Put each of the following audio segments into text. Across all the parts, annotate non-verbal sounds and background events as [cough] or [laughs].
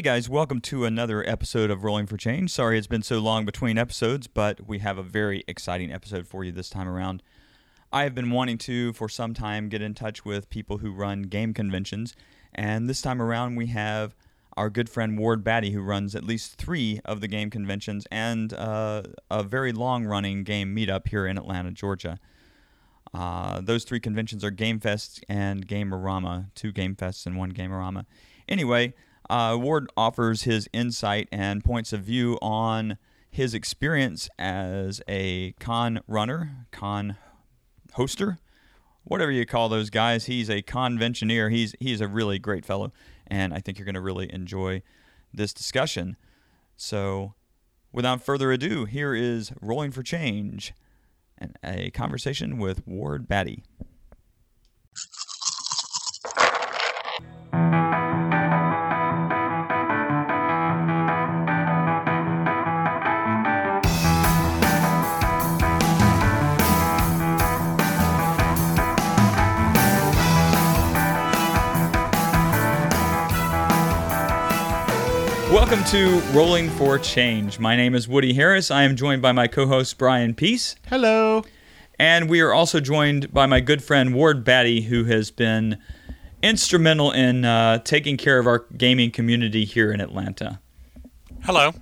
Hey guys, welcome to another episode of Rolling for Change. Sorry it's been so long between episodes, but we have a very exciting episode for you this time around. I have been wanting to, for some time, get in touch with people who run game conventions, and this time around we have our good friend Ward Batty, who runs at least three of the game conventions and uh, a very long running game meetup here in Atlanta, Georgia. Uh, those three conventions are Game Fest and Gamerama, two Game Fests and one Gamerama. Anyway, uh, Ward offers his insight and points of view on his experience as a con runner, con hoster, whatever you call those guys. He's a conventioneer. He's he's a really great fellow, and I think you're going to really enjoy this discussion. So, without further ado, here is Rolling for Change, and a conversation with Ward Batty. Welcome to Rolling for Change. My name is Woody Harris. I am joined by my co host Brian Peace. Hello. And we are also joined by my good friend Ward Batty, who has been instrumental in uh, taking care of our gaming community here in Atlanta. Hello.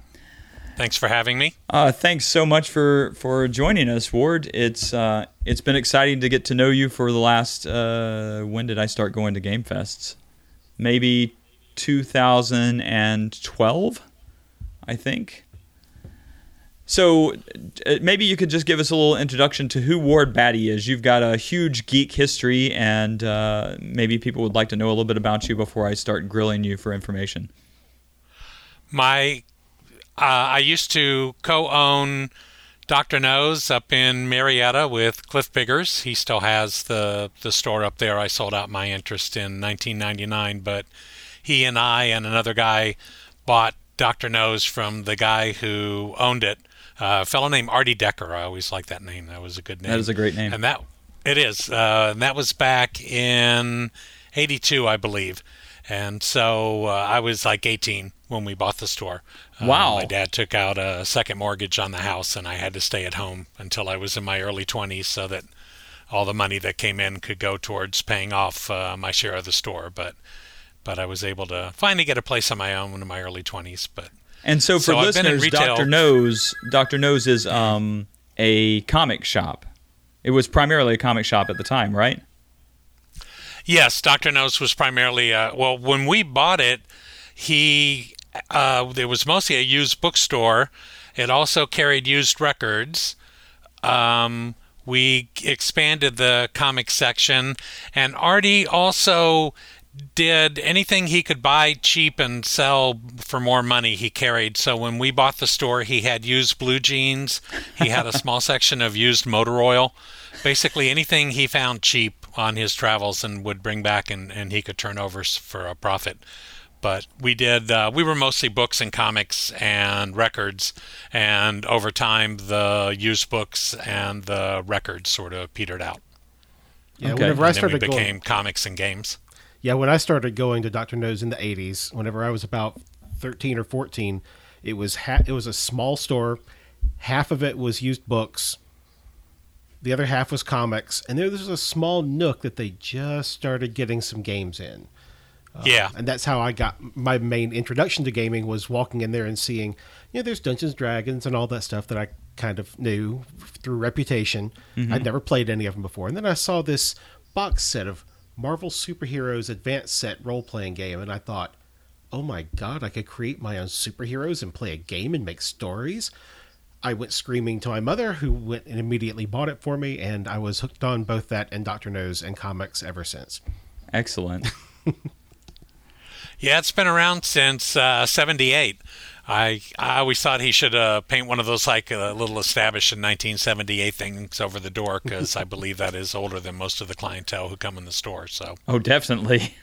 Thanks for having me. Uh, thanks so much for, for joining us, Ward. It's uh, it's been exciting to get to know you for the last. Uh, when did I start going to Game Fests? Maybe 2012, I think. So uh, maybe you could just give us a little introduction to who Ward Batty is. You've got a huge geek history, and uh, maybe people would like to know a little bit about you before I start grilling you for information. My, uh, I used to co-own Dr. No's up in Marietta with Cliff Biggers. He still has the the store up there. I sold out my interest in 1999, but he and I and another guy bought Dr. No's from the guy who owned it, uh, a fellow named Artie Decker. I always like that name. That was a good name. That is a great name. And that it is. Uh, and that was back in '82, I believe. And so uh, I was like 18 when we bought the store. Wow. my dad took out a second mortgage on the house, and I had to stay at home until I was in my early 20s so that all the money that came in could go towards paying off uh, my share of the store. But but I was able to finally get a place on my own in my early 20s. But and so for so listeners, Doctor No's, Doctor No's is um, a comic shop. It was primarily a comic shop at the time, right? Yes, Doctor No's was primarily uh, well. When we bought it, he uh, it was mostly a used bookstore. It also carried used records. Um, we expanded the comic section, and Artie also did anything he could buy cheap and sell for more money he carried. So when we bought the store he had used blue jeans. He had a small [laughs] section of used motor oil. Basically anything he found cheap on his travels and would bring back and, and he could turn over for a profit. But we did uh, we were mostly books and comics and records. And over time the used books and the records sort of petered out. Yeah, Okay. whenever I and then we started became going, comics and games yeah, when I started going to Dr. No's in the '80s, whenever I was about 13 or 14, it was ha- it was a small store. Half of it was used books. The other half was comics, and there was a small nook that they just started getting some games in. Uh, yeah and that's how I got my main introduction to gaming was walking in there and seeing, you know, there's Dungeons Dragons and all that stuff that I kind of knew through reputation. Mm-hmm. I'd never played any of them before, and then I saw this box set of Marvel Superheroes Advanced Set role playing game, and I thought, oh my god, I could create my own superheroes and play a game and make stories. I went screaming to my mother, who went and immediately bought it for me, and I was hooked on both that and Doctor No's and comics ever since. Excellent. [laughs] Yeah, it's been around since uh, '78. I I always thought he should uh, paint one of those like uh, little established in 1978 things over the door because I believe that is older than most of the clientele who come in the store. So, Oh, definitely.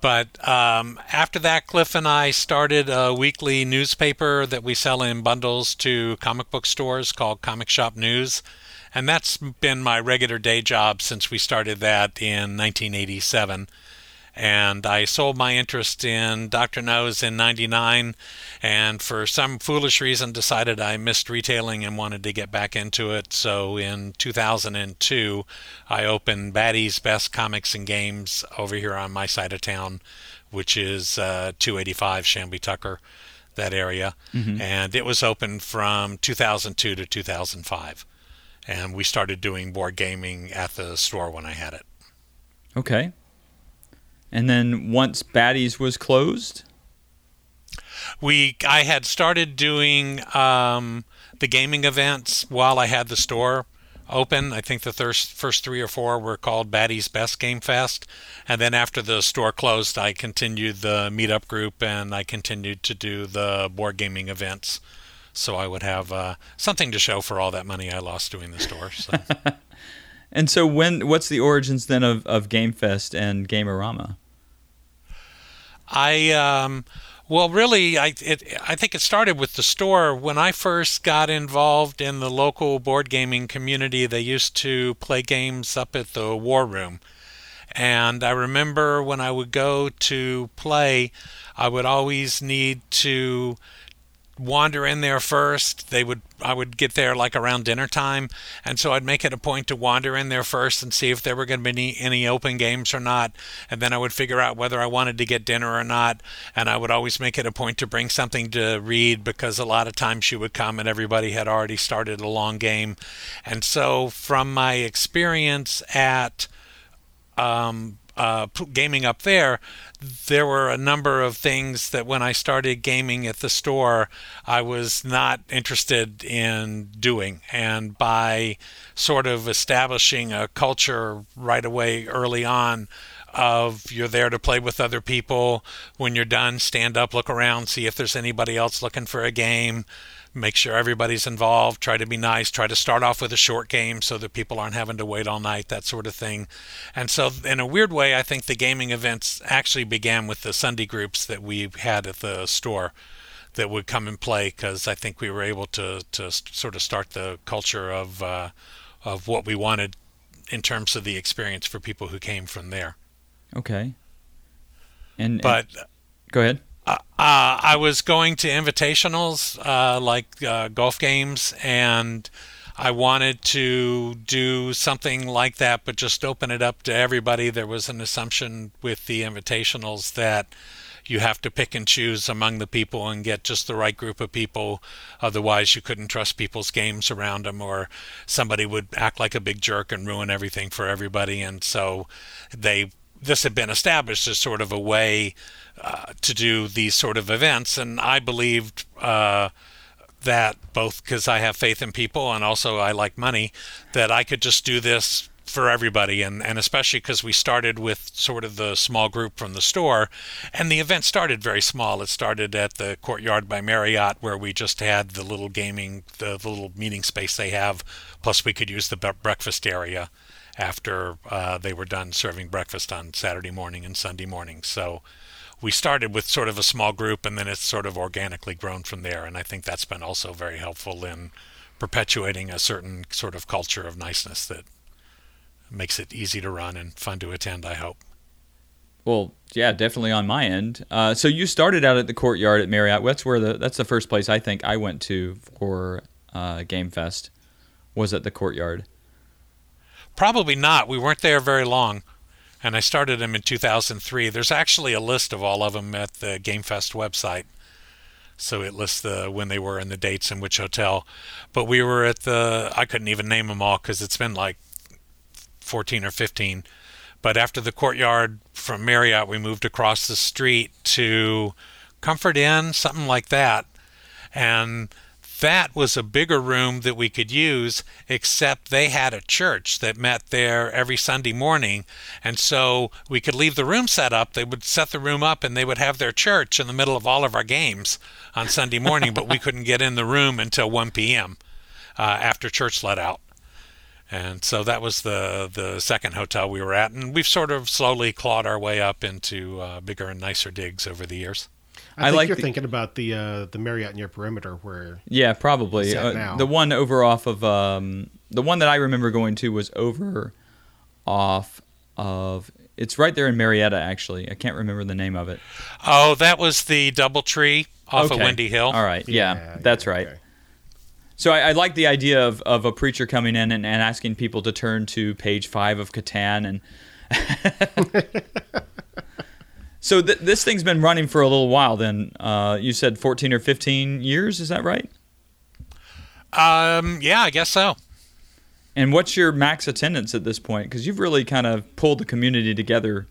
but um, after that, Cliff and I started a weekly newspaper that we sell in bundles to comic book stores called Comic Shop News. And that's been my regular day job since we started that in 1987. And I sold my interest in Dr. No's in 99 and for some foolish reason decided I missed retailing and wanted to get back into it. So in 2002, I opened Batty's Best Comics and Games over here on my side of town, which is uh, 285 Chamblee Tucker, that area. Mm-hmm. And it was open from 2002 to 2005. And we started doing board gaming at the store when I had it. Okay. And then once Batty's was closed, we I had started doing um, the gaming events while I had the store open. I think the first first three or four were called Batty's Best Game Fest, and then after the store closed, I continued the meetup group and I continued to do the board gaming events. So I would have uh, something to show for all that money I lost doing the store. So. [laughs] and so, when what's the origins then of, of Game Fest and Gamerama? I um, well, really, I it, I think it started with the store. When I first got involved in the local board gaming community, they used to play games up at the War Room. And I remember when I would go to play, I would always need to wander in there first. They would I would get there like around dinner time, and so I'd make it a point to wander in there first and see if there were going to be any, any open games or not, and then I would figure out whether I wanted to get dinner or not. And I would always make it a point to bring something to read because a lot of times she would come and everybody had already started a long game, and so from my experience at um, uh, gaming up there, there were a number of things that when I started gaming at the store, I was not interested in doing. And by sort of establishing a culture right away early on, of you're there to play with other people. When you're done, stand up, look around, see if there's anybody else looking for a game make sure everybody's involved, try to be nice, try to start off with a short game so that people aren't having to wait all night, that sort of thing. And so, in a weird way, I think the gaming events actually began with the Sunday groups that we had at the store that would come and play because I think we were able to, to sort of start the culture of, uh, of what we wanted in terms of the experience for people who came from there. Okay. And, but and, go ahead. Uh, I was going to invitationals uh, like uh, golf games, and I wanted to do something like that, but just open it up to everybody. There was an assumption with the invitationals that you have to pick and choose among the people and get just the right group of people. Otherwise, you couldn't trust people's games around them, or somebody would act like a big jerk and ruin everything for everybody. And so they this had been established as sort of a way uh, to do these sort of events, and I believed uh, that both because I have faith in people and also I like money, that I could just do this for everybody, and, and especially because we started with sort of the small group from the store, and the event started very small. It started at the Courtyard by Marriott, where we just had the little gaming, the little meeting space they have, plus we could use the breakfast area after uh, they were done serving breakfast on Saturday morning and Sunday morning. So we started with sort of a small group and then it's sort of organically grown from there. And I think that's been also very helpful in perpetuating a certain sort of culture of niceness that makes it easy to run and fun to attend, I hope. Well, yeah, definitely on my end. Uh, so you started out at the courtyard at Marriott. That's where the that's the first place I think I went to for uh, Game Fest was at the courtyard. Probably not. We weren't there very long and I started them in 2003. There's actually a list of all of them at the GameFest website. So it lists the when they were and the dates and which hotel. But we were at the I couldn't even name them all because it's been like 14 or 15. But after the courtyard from Marriott, we moved across the street to Comfort Inn, something like that. And that was a bigger room that we could use, except they had a church that met there every Sunday morning. And so we could leave the room set up. They would set the room up and they would have their church in the middle of all of our games on Sunday morning, but we [laughs] couldn't get in the room until 1 p.m. Uh, after church let out. And so that was the the second hotel we were at, and we've sort of slowly clawed our way up into uh, bigger and nicer digs over the years. I, I like you're the, thinking about the uh, the Marriott near Perimeter, where yeah, probably uh, the one over off of um, the one that I remember going to was over off of It's right there in Marietta, actually. I can't remember the name of it. Oh, that was the DoubleTree off of Windy Hill. All right. Yeah, that's right. Okay. So I, I, like the idea of, of a preacher coming in and, and asking people to turn to page five of Catan and. [laughs] [laughs] so th- this thing's been running for a little while. Then uh, you said fourteen or fifteen years. Is that right? Um. Yeah, I guess so. And what's your max attendance at this point? Because you've really kind of pulled the community together.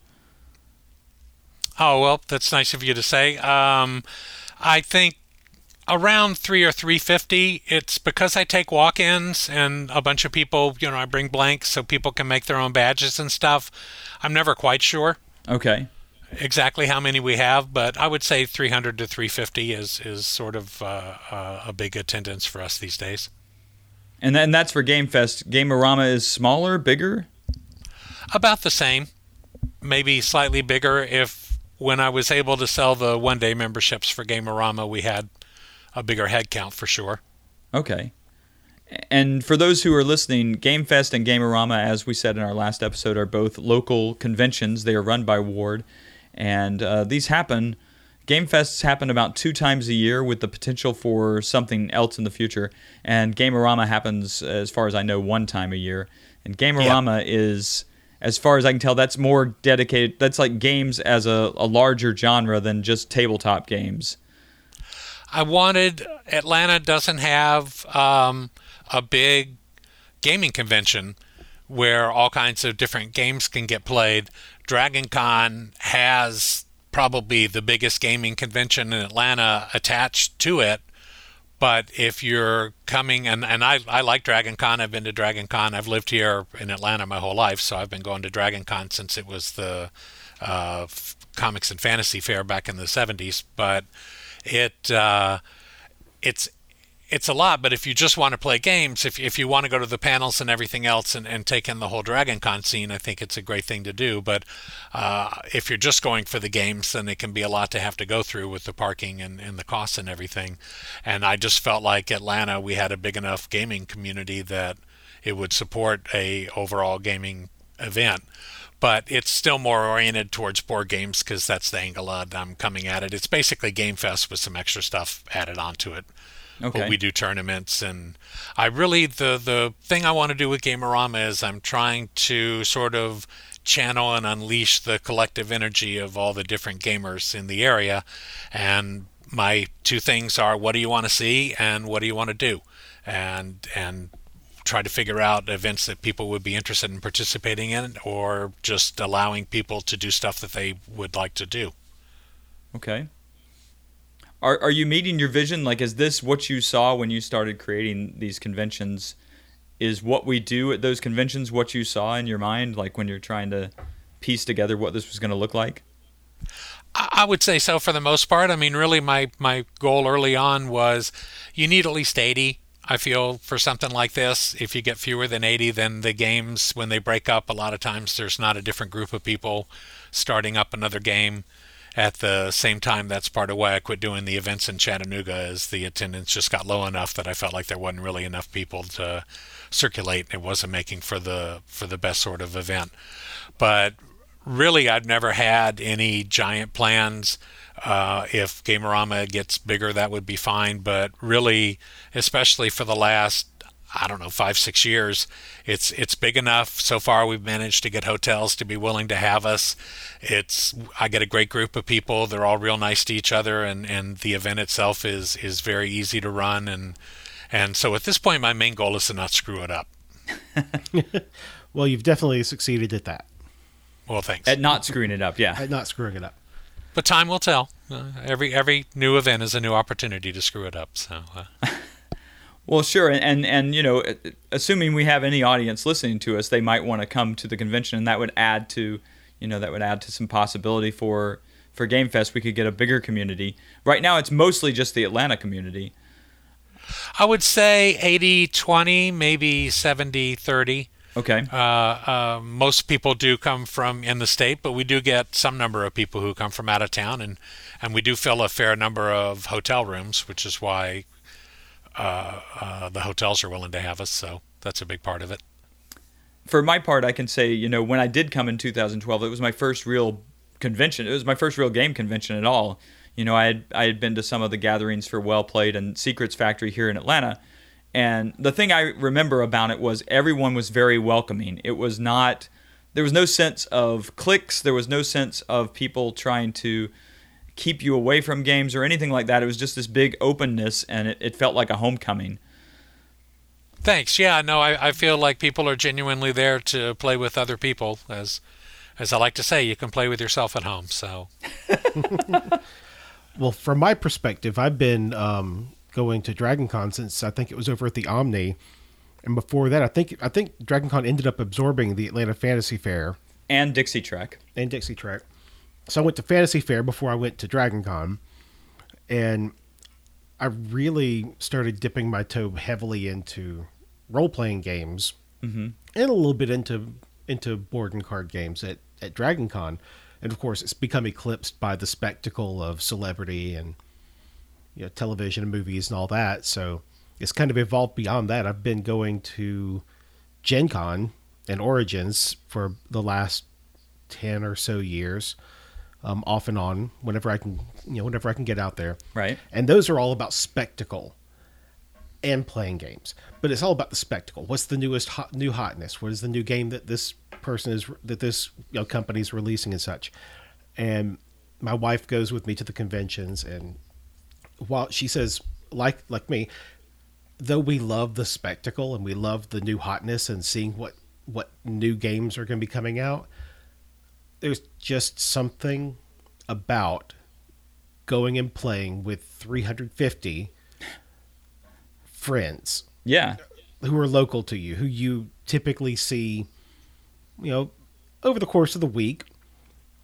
Oh well, that's nice of you to say. Um, I think around three or three fifty. It's because I take walk-ins and a bunch of people. You know, I bring blanks so people can make their own badges and stuff. I'm never quite sure. Okay. Exactly how many we have, but I would say 300 to 350 is is sort of uh, uh, a big attendance for us these days. And then that's for Game Fest. Gamerama is smaller, bigger? About the same. Maybe slightly bigger if when I was able to sell the one day memberships for Gamerama we had a bigger head count for sure. Okay. And for those who are listening, Game Fest and Gamerama, as we said in our last episode, are both local conventions. They are run by Ward, and uh, these happen Game Fests happen about two times a year with the potential for something else in the future. And Gamerama happens, as far as I know, one time a year. And Gamerama is, as far as I can tell, that's more dedicated. That's like games as a, a larger genre than just tabletop games. I wanted, Atlanta doesn't have um, a big gaming convention where all kinds of different games can get played. Dragon Con has probably the biggest gaming convention in Atlanta attached to it. But if you're coming, and, and I, I like Dragon Con, I've been to Dragon Con. I've lived here in Atlanta my whole life, so I've been going to Dragon Con since it was the uh, comics and fantasy fair back in the 70s. But it uh, it's it's a lot, but if you just want to play games, if, if you want to go to the panels and everything else and, and take in the whole Dragon Con scene, I think it's a great thing to do. But uh, if you're just going for the games, then it can be a lot to have to go through with the parking and, and the costs and everything. And I just felt like Atlanta, we had a big enough gaming community that it would support a overall gaming event but it's still more oriented towards board games because that's the angle I'm coming at it. It's basically Game Fest with some extra stuff added onto it. Okay. But we do tournaments, and I really the the thing I want to do with Gamerama is I'm trying to sort of channel and unleash the collective energy of all the different gamers in the area, and my two things are what do you want to see and what do you want to do, and and try to figure out events that people would be interested in participating in or just allowing people to do stuff that they would like to do. Okay. Are are you meeting your vision? Like, is this what you saw when you started creating these conventions? Is what we do at those conventions what you saw in your mind, like when you're trying to piece together what this was going to look like? I would say so for the most part. I mean, really, my my goal early on was you need at least eighty. I feel for something like this, if you get fewer than 80, then the games, when they break up, a lot of times there's not a different group of people starting up another game at the same time, that's part of why I quit doing the events in Chattanooga. Is the attendance just got low enough that I felt like there wasn't really enough people to circulate. and It wasn't making for the for the best sort of event. But really, I've never had any giant plans. Uh, if Gamerama gets bigger, that would be fine. But really, especially for the last I don't know five six years. It's it's big enough. So far, we've managed to get hotels to be willing to have us. It's I get a great group of people. They're all real nice to each other, and, and the event itself is is very easy to run. And and so at this point, my main goal is to not screw it up. [laughs] well, you've definitely succeeded at that. Well, thanks. At not screwing it up, yeah. At not screwing it up. But time will tell. Uh, every every new event is a new opportunity to screw it up. So. Uh. [laughs] Well, sure, and, and and you know, assuming we have any audience listening to us, they might want to come to the convention, and that would add to, you know, that would add to some possibility for for Game Fest. We could get a bigger community. Right now, it's mostly just the Atlanta community. I would say 80-20, maybe 70-30. Okay. Uh, uh, most people do come from in the state, but we do get some number of people who come from out of town, and and we do fill a fair number of hotel rooms, which is why uh, uh, the hotels are willing to have us, so that's a big part of it. for my part, I can say, you know, when I did come in 2012, it was my first real convention. It was my first real game convention at all. You know, I had I had been to some of the gatherings for Well Played and Secrets Factory here in Atlanta, and the thing I remember about it was everyone was very welcoming. It was not there was no sense of cliques. There was no sense of people trying to keep you away from games or anything like that. It was just this big openness, and it, it felt like a homecoming. Thanks. Yeah, no, I, I feel like people are genuinely there to play with other people. As as I like to say, you can play with yourself at home. So, [laughs] well, from my perspective, I've been um, going to Dragon Con since I think it was over at the Omni, and before that, I think I think Dragon Con ended up absorbing the Atlanta Fantasy Fair and Dixie Trek and Dixie Trek. So I went to Fantasy Fair before I went to Dragon Con, and I really started dipping my toe heavily into role playing games mm-hmm. and a little bit into into board and card games at at Dragon Con, and of course it's become eclipsed by the spectacle of celebrity and you know television and movies and all that. So it's kind of evolved beyond that. I've been going to Gen Con and Origins for the last ten or so years um, off and on whenever I can, you know, whenever I can get out there. Right. And those are all about spectacle and playing games, but it's all about the spectacle. What's the newest hot, new hotness? What is the new game that this person is that this you know, company is releasing and such? And my wife goes with me to the conventions, and while she says, like like me, though we love the spectacle and we love the new hotness and seeing what what new games are going to be coming out there's just something about going and playing with 350 friends. Yeah. Who are local to you, who you typically see, you know, over the course of the week.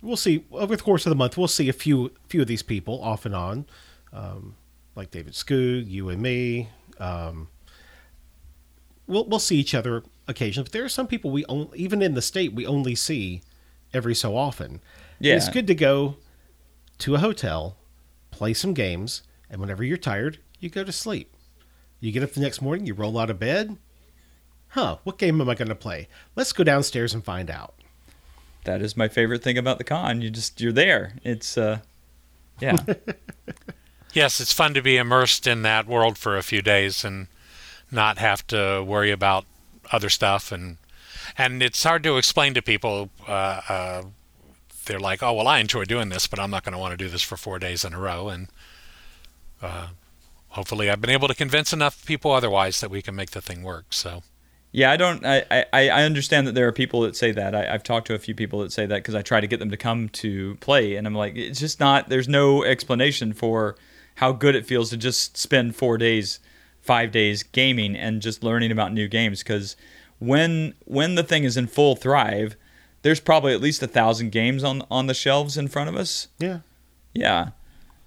We'll see over the course of the month. We'll see a few few of these people off and on, um, like David Skoog, you and me. Um, we'll we'll see each other occasionally, but there are some people we only, even in the state we only see every so often. Yeah. It's good to go to a hotel, play some games, and whenever you're tired, you go to sleep. You get up the next morning, you roll out of bed. Huh, what game am I going to play? Let's go downstairs and find out. That is my favorite thing about the con. You just you're there. It's uh yeah. [laughs] yes, it's fun to be immersed in that world for a few days and not have to worry about other stuff and and it's hard to explain to people. Uh, uh, they're like, "Oh, well, I enjoy doing this, but I'm not going to want to do this for four days in a row." And uh, hopefully, I've been able to convince enough people otherwise that we can make the thing work. So. Yeah, I don't. I, I, I understand that there are people that say that. I, have talked to a few people that say that because I try to get them to come to play, and I'm like, it's just not. There's no explanation for how good it feels to just spend four days, five days gaming and just learning about new games. Because when when the thing is in full thrive, there's probably at least a thousand games on on the shelves in front of us. Yeah. Yeah.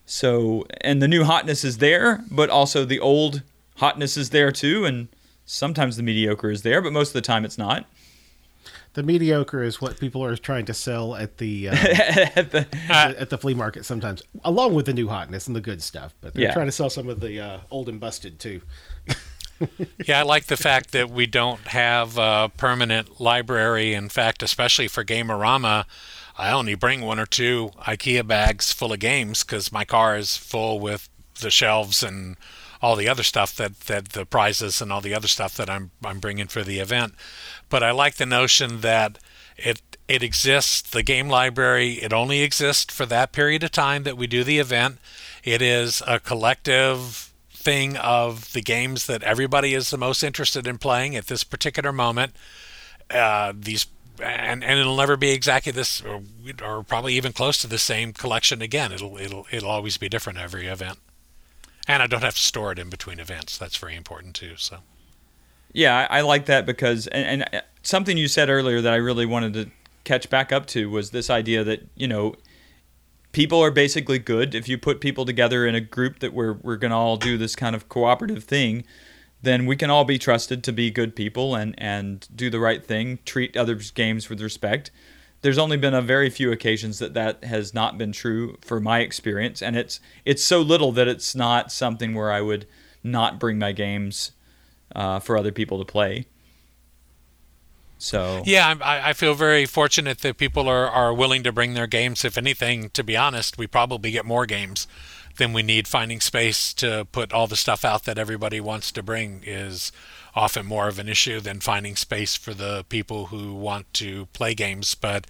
So and the new hotness is there, but also the old hotness is there too, and sometimes the mediocre is there, but most of the time it's not. The mediocre is what people are trying to sell at the, uh, [laughs] at, the at the flea market sometimes, along with the new hotness and the good stuff. But they're yeah. trying to sell some of the uh, old and busted too. Yeah, I like the fact that we don't have a permanent library. In fact, especially for Gamerama, I only bring one or two IKEA bags full of games because my car is full with the shelves and all the other stuff that, that the prizes and all the other stuff that I'm I'm bringing for the event. But I like the notion that it it exists. The game library it only exists for that period of time that we do the event. It is a collective thing of the games that everybody is the most interested in playing at this particular moment. Uh, these and and it'll never be exactly this, or, or, probably even close to the same collection again. It'll it'll it'll always be different every event, and I don't have to store it in between events. That's very important too. So, yeah, I, I like that because and, and uh, something you said earlier that I really wanted to catch back up to was this idea that you know people are basically good. If you put people together in a group that we're we're gonna all do this kind of cooperative thing, then we can all be trusted to be good people and and do the right thing, treat others' games with respect. There's only been a very few occasions that that has not been true for my experience, and it's it's so little that it's not something where I would not bring my games uh, for other people to play. So Yeah, I, I feel very fortunate that people are, are willing to bring their games. If anything, to be honest, we probably get more games than we need. Finding space to put all the stuff out that everybody wants to bring is often more of an issue than finding space for the people who want to play games. But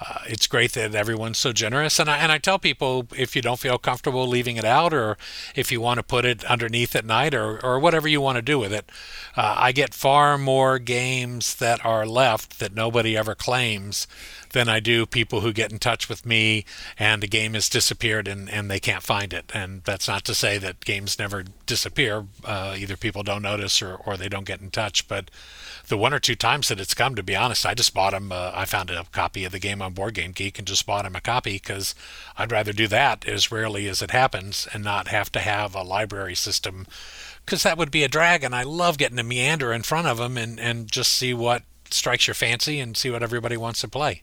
uh, it's great that everyone's so generous. And I, and I tell people if you don't feel comfortable leaving it out, or if you want to put it underneath at night, or, or whatever you want to do with it, uh, I get far more games that are left that nobody ever claims than I do people who get in touch with me and the game has disappeared and, and they can't find it. And that's not to say that games never disappear. Uh, either people don't notice or, or they don't get in touch. But the one or two times that it's come, to be honest, I just bought them. Uh, I found a copy of the game on Board Game Geek and just bought them a copy because I'd rather do that as rarely as it happens and not have to have a library system because that would be a drag. And I love getting to meander in front of them and, and just see what strikes your fancy and see what everybody wants to play.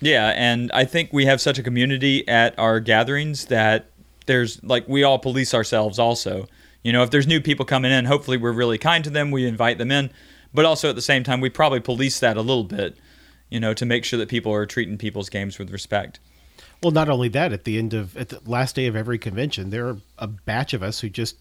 Yeah, and I think we have such a community at our gatherings that there's like we all police ourselves also. You know, if there's new people coming in, hopefully we're really kind to them, we invite them in, but also at the same time we probably police that a little bit, you know, to make sure that people are treating people's games with respect. Well, not only that, at the end of at the last day of every convention, there are a batch of us who just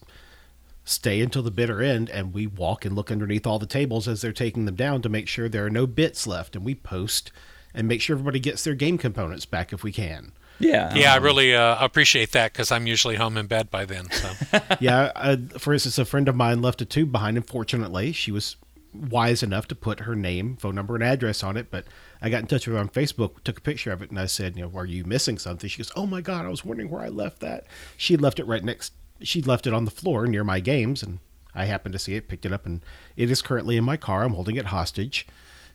stay until the bitter end and we walk and look underneath all the tables as they're taking them down to make sure there are no bits left and we post and make sure everybody gets their game components back if we can. Yeah. Yeah, I really uh, appreciate that because I'm usually home in bed by then. So [laughs] yeah, uh, for instance, a friend of mine left a tube behind. Unfortunately, she was wise enough to put her name, phone number, and address on it. But I got in touch with her on Facebook, took a picture of it, and I said, "You know, are you missing something?" She goes, "Oh my God, I was wondering where I left that." She left it right next. She left it on the floor near my games, and I happened to see it, picked it up, and it is currently in my car. I'm holding it hostage.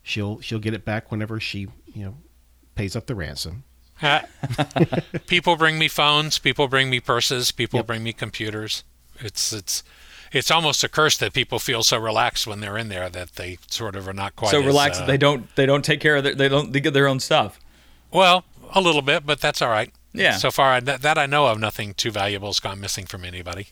She'll she'll get it back whenever she you know pays up the ransom. [laughs] people bring me phones, people bring me purses, people yep. bring me computers. It's it's it's almost a curse that people feel so relaxed when they're in there that they sort of are not quite so as, relaxed uh, that they don't they don't take care of their, they don't they get their own stuff. Well, a little bit, but that's all right. Yeah. So far, that, that I know of, nothing too valuable has gone missing from anybody.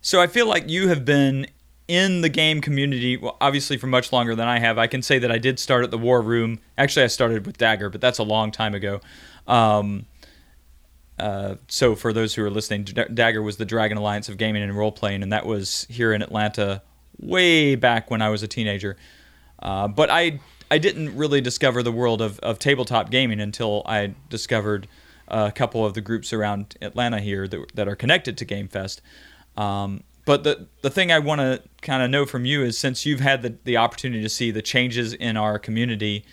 So I feel like you have been in the game community, well, obviously for much longer than I have. I can say that I did start at the War Room. Actually, I started with Dagger, but that's a long time ago. Um, uh, so for those who are listening, D- Dagger was the Dragon Alliance of Gaming and Role Playing, and that was here in Atlanta way back when I was a teenager. Uh, but I I didn't really discover the world of, of tabletop gaming until I discovered a couple of the groups around Atlanta here that, that are connected to Game Fest. Um, but the the thing I want to kind of know from you is since you've had the, the opportunity to see the changes in our community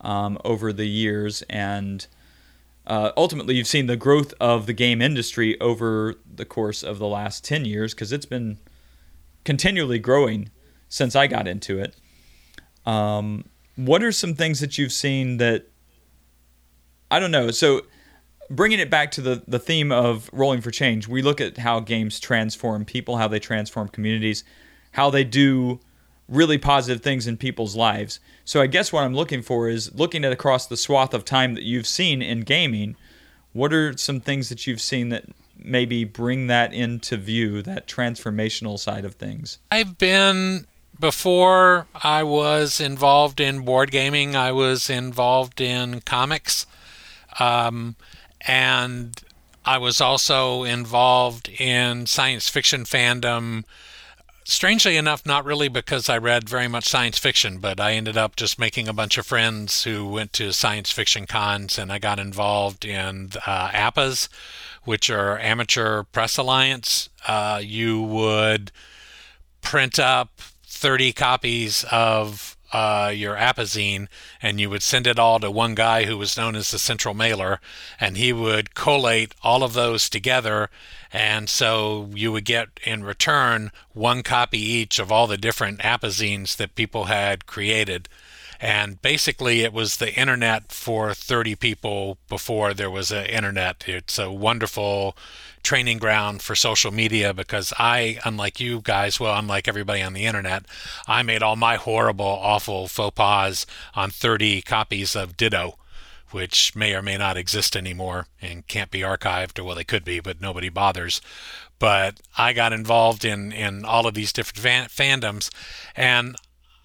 um, over the years and uh, ultimately you've seen the growth of the game industry over the course of the last 10 years because it's been continually growing since I got into it. Um, what are some things that you've seen that I don't know? So bringing it back to the, the theme of rolling for change, we look at how games transform people, how they transform communities, how they do really positive things in people's lives. So I guess what I'm looking for is looking at across the swath of time that you've seen in gaming, what are some things that you've seen that maybe bring that into view, that transformational side of things? I've been before I was involved in board gaming, I was involved in comics. Um, and I was also involved in science fiction fandom. Strangely enough, not really because I read very much science fiction, but I ended up just making a bunch of friends who went to science fiction cons, and I got involved in uh, APAs, which are Amateur Press Alliance. Uh, you would print up 30 copies of uh, your apazine and you would send it all to one guy who was known as the central mailer and he would collate all of those together and so you would get in return one copy each of all the different apazines that people had created. And basically it was the internet for 30 people before there was an internet. It's a wonderful training ground for social media because I, unlike you guys, well, unlike everybody on the internet, I made all my horrible, awful faux pas on 30 copies of Ditto, which may or may not exist anymore and can't be archived, or well, they could be, but nobody bothers. But I got involved in, in all of these different fan- fandoms, and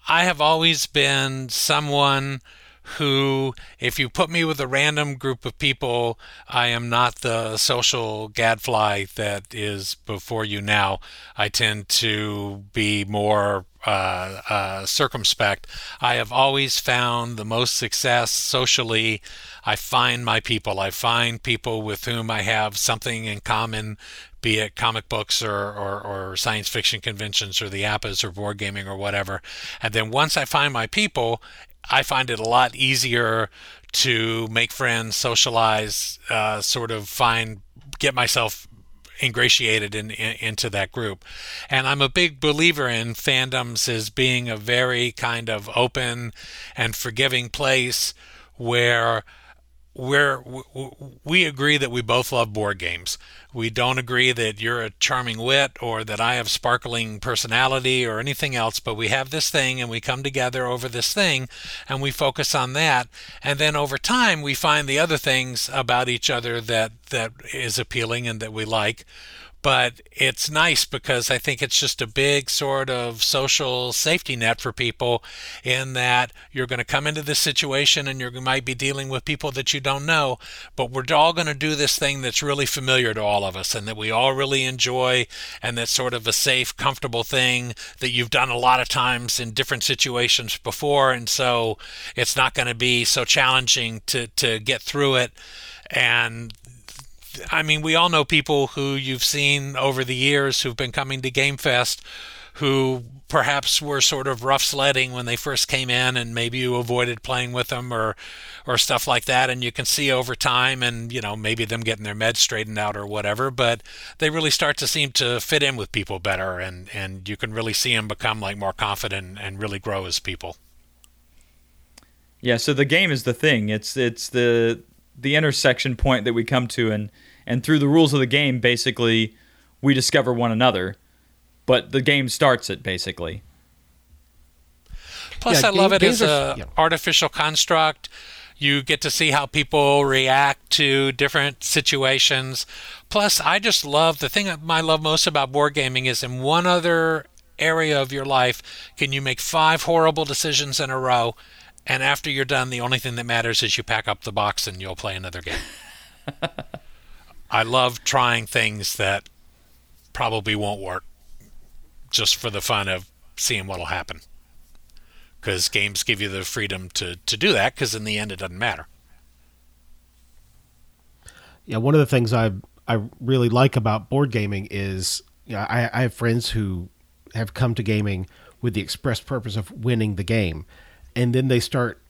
I have always been someone who, if you put me with a random group of people, I am not the social gadfly that is before you now. I tend to be more uh, uh, circumspect. I have always found the most success socially. I find my people. I find people with whom I have something in common, be it comic books or, or, or science fiction conventions or the APBAs or board gaming or whatever. And then once I find my people, I find it a lot easier to make friends, socialize, uh, sort of find, get myself ingratiated in, in, into that group. And I'm a big believer in fandoms as being a very kind of open and forgiving place where we're, we agree that we both love board games. We don't agree that you're a charming wit or that I have sparkling personality or anything else, but we have this thing and we come together over this thing and we focus on that. And then over time, we find the other things about each other that, that is appealing and that we like but it's nice because I think it's just a big sort of social safety net for people in that you're going to come into this situation and you might be dealing with people that you don't know, but we're all going to do this thing that's really familiar to all of us and that we all really enjoy and that's sort of a safe, comfortable thing that you've done a lot of times in different situations before. And so it's not going to be so challenging to, to get through it and I mean, we all know people who you've seen over the years who've been coming to Game Fest who perhaps were sort of rough sledding when they first came in and maybe you avoided playing with them or or stuff like that. And you can see over time and you know maybe them getting their meds straightened out or whatever but they really start to seem to fit in with people better and and you can really see them become like more confident and really grow as people. Yeah so the game is the thing. It's it's the the intersection point that we come to and and through the rules of the game basically we discover one another but the game starts it basically plus yeah, i game, love it as an yeah. artificial construct you get to see how people react to different situations plus i just love the thing that i love most about board gaming is in one other area of your life can you make five horrible decisions in a row and after you're done, the only thing that matters is you pack up the box and you'll play another game. [laughs] I love trying things that probably won't work just for the fun of seeing what'll happen. Because games give you the freedom to, to do that, because in the end, it doesn't matter. Yeah, one of the things I I really like about board gaming is you know, I, I have friends who have come to gaming with the express purpose of winning the game and then they start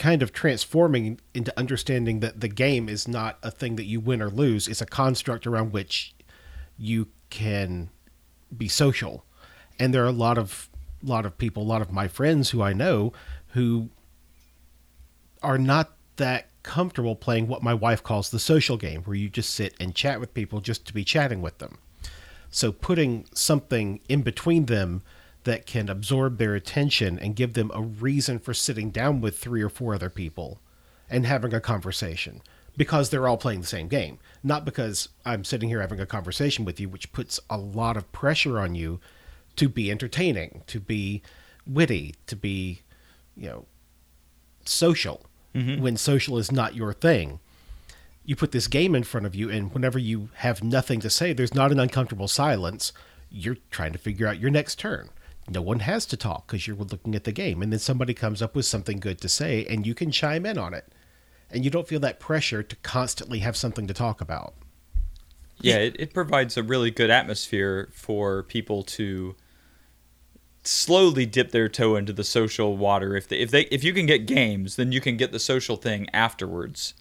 kind of transforming into understanding that the game is not a thing that you win or lose. It's a construct around which you can be social. And there are a lot of lot of people a lot of my friends who I know who are not that comfortable playing what my wife calls the social game where you just sit and chat with people just to be chatting with them. So putting something in between them that can absorb their attention and give them a reason for sitting down with three or four other people and having a conversation because they're all playing the same game. Not because I'm sitting here having a conversation with you, which puts a lot of pressure on you to be entertaining, to be witty, to be, you know, social. Mm-hmm. When social is not your thing, you put this game in front of you, and whenever you have nothing to say, there's not an uncomfortable silence. You're trying to figure out your next turn no one has to talk because you're looking at the game. And then somebody comes up with something good to say and you can chime in on it. And you don't feel that pressure to constantly have something to talk about. Yeah it, it provides a really good atmosphere for people to slowly dip their toe into the social water. If they if they if you can get games then you can get the social thing afterwards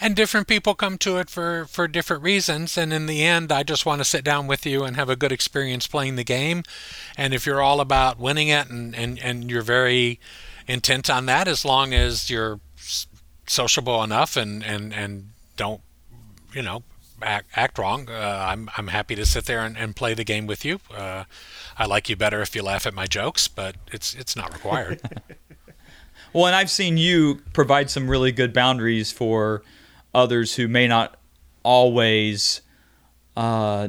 and different people come to it for for different reasons. And in the end I just want to sit down with you and have a good experience playing the game. And if you're all about winning it and and, and you're very intent on that as long as you're sociable enough and and and don't you know act, act wrong uh, I'm I'm happy to sit there and, and play the game with you. Uh, I like you better if you laugh at my jokes but it's it's not required. [laughs] Well, and I've seen you provide some really good boundaries for others who may not always uh,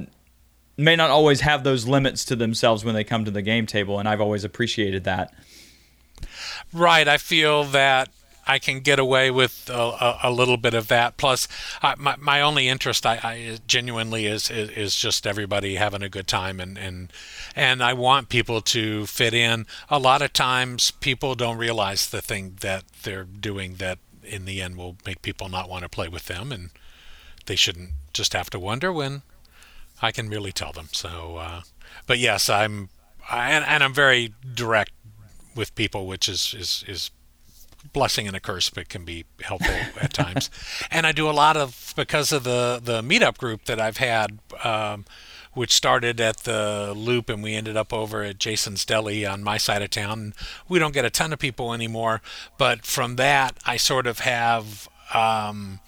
may not always have those limits to themselves when they come to the game table, and I've always appreciated that. Right. I feel that I can get away with a, a, a little bit of that. Plus, I, my, my only interest, I, I genuinely is, is, is just everybody having a good time, and and and I want people to fit in. A lot of times, people don't realize the thing that they're doing that in the end will make people not want to play with them, and they shouldn't just have to wonder when I can really tell them. So, uh, but yes, I'm, I, and, and I'm very direct with people, which is is is blessing and a curse, but can be helpful [laughs] at times. And I do a lot of because of the the meetup group that I've had. Um, which started at the Loop, and we ended up over at Jason's Deli on my side of town. We don't get a ton of people anymore, but from that, I sort of have um,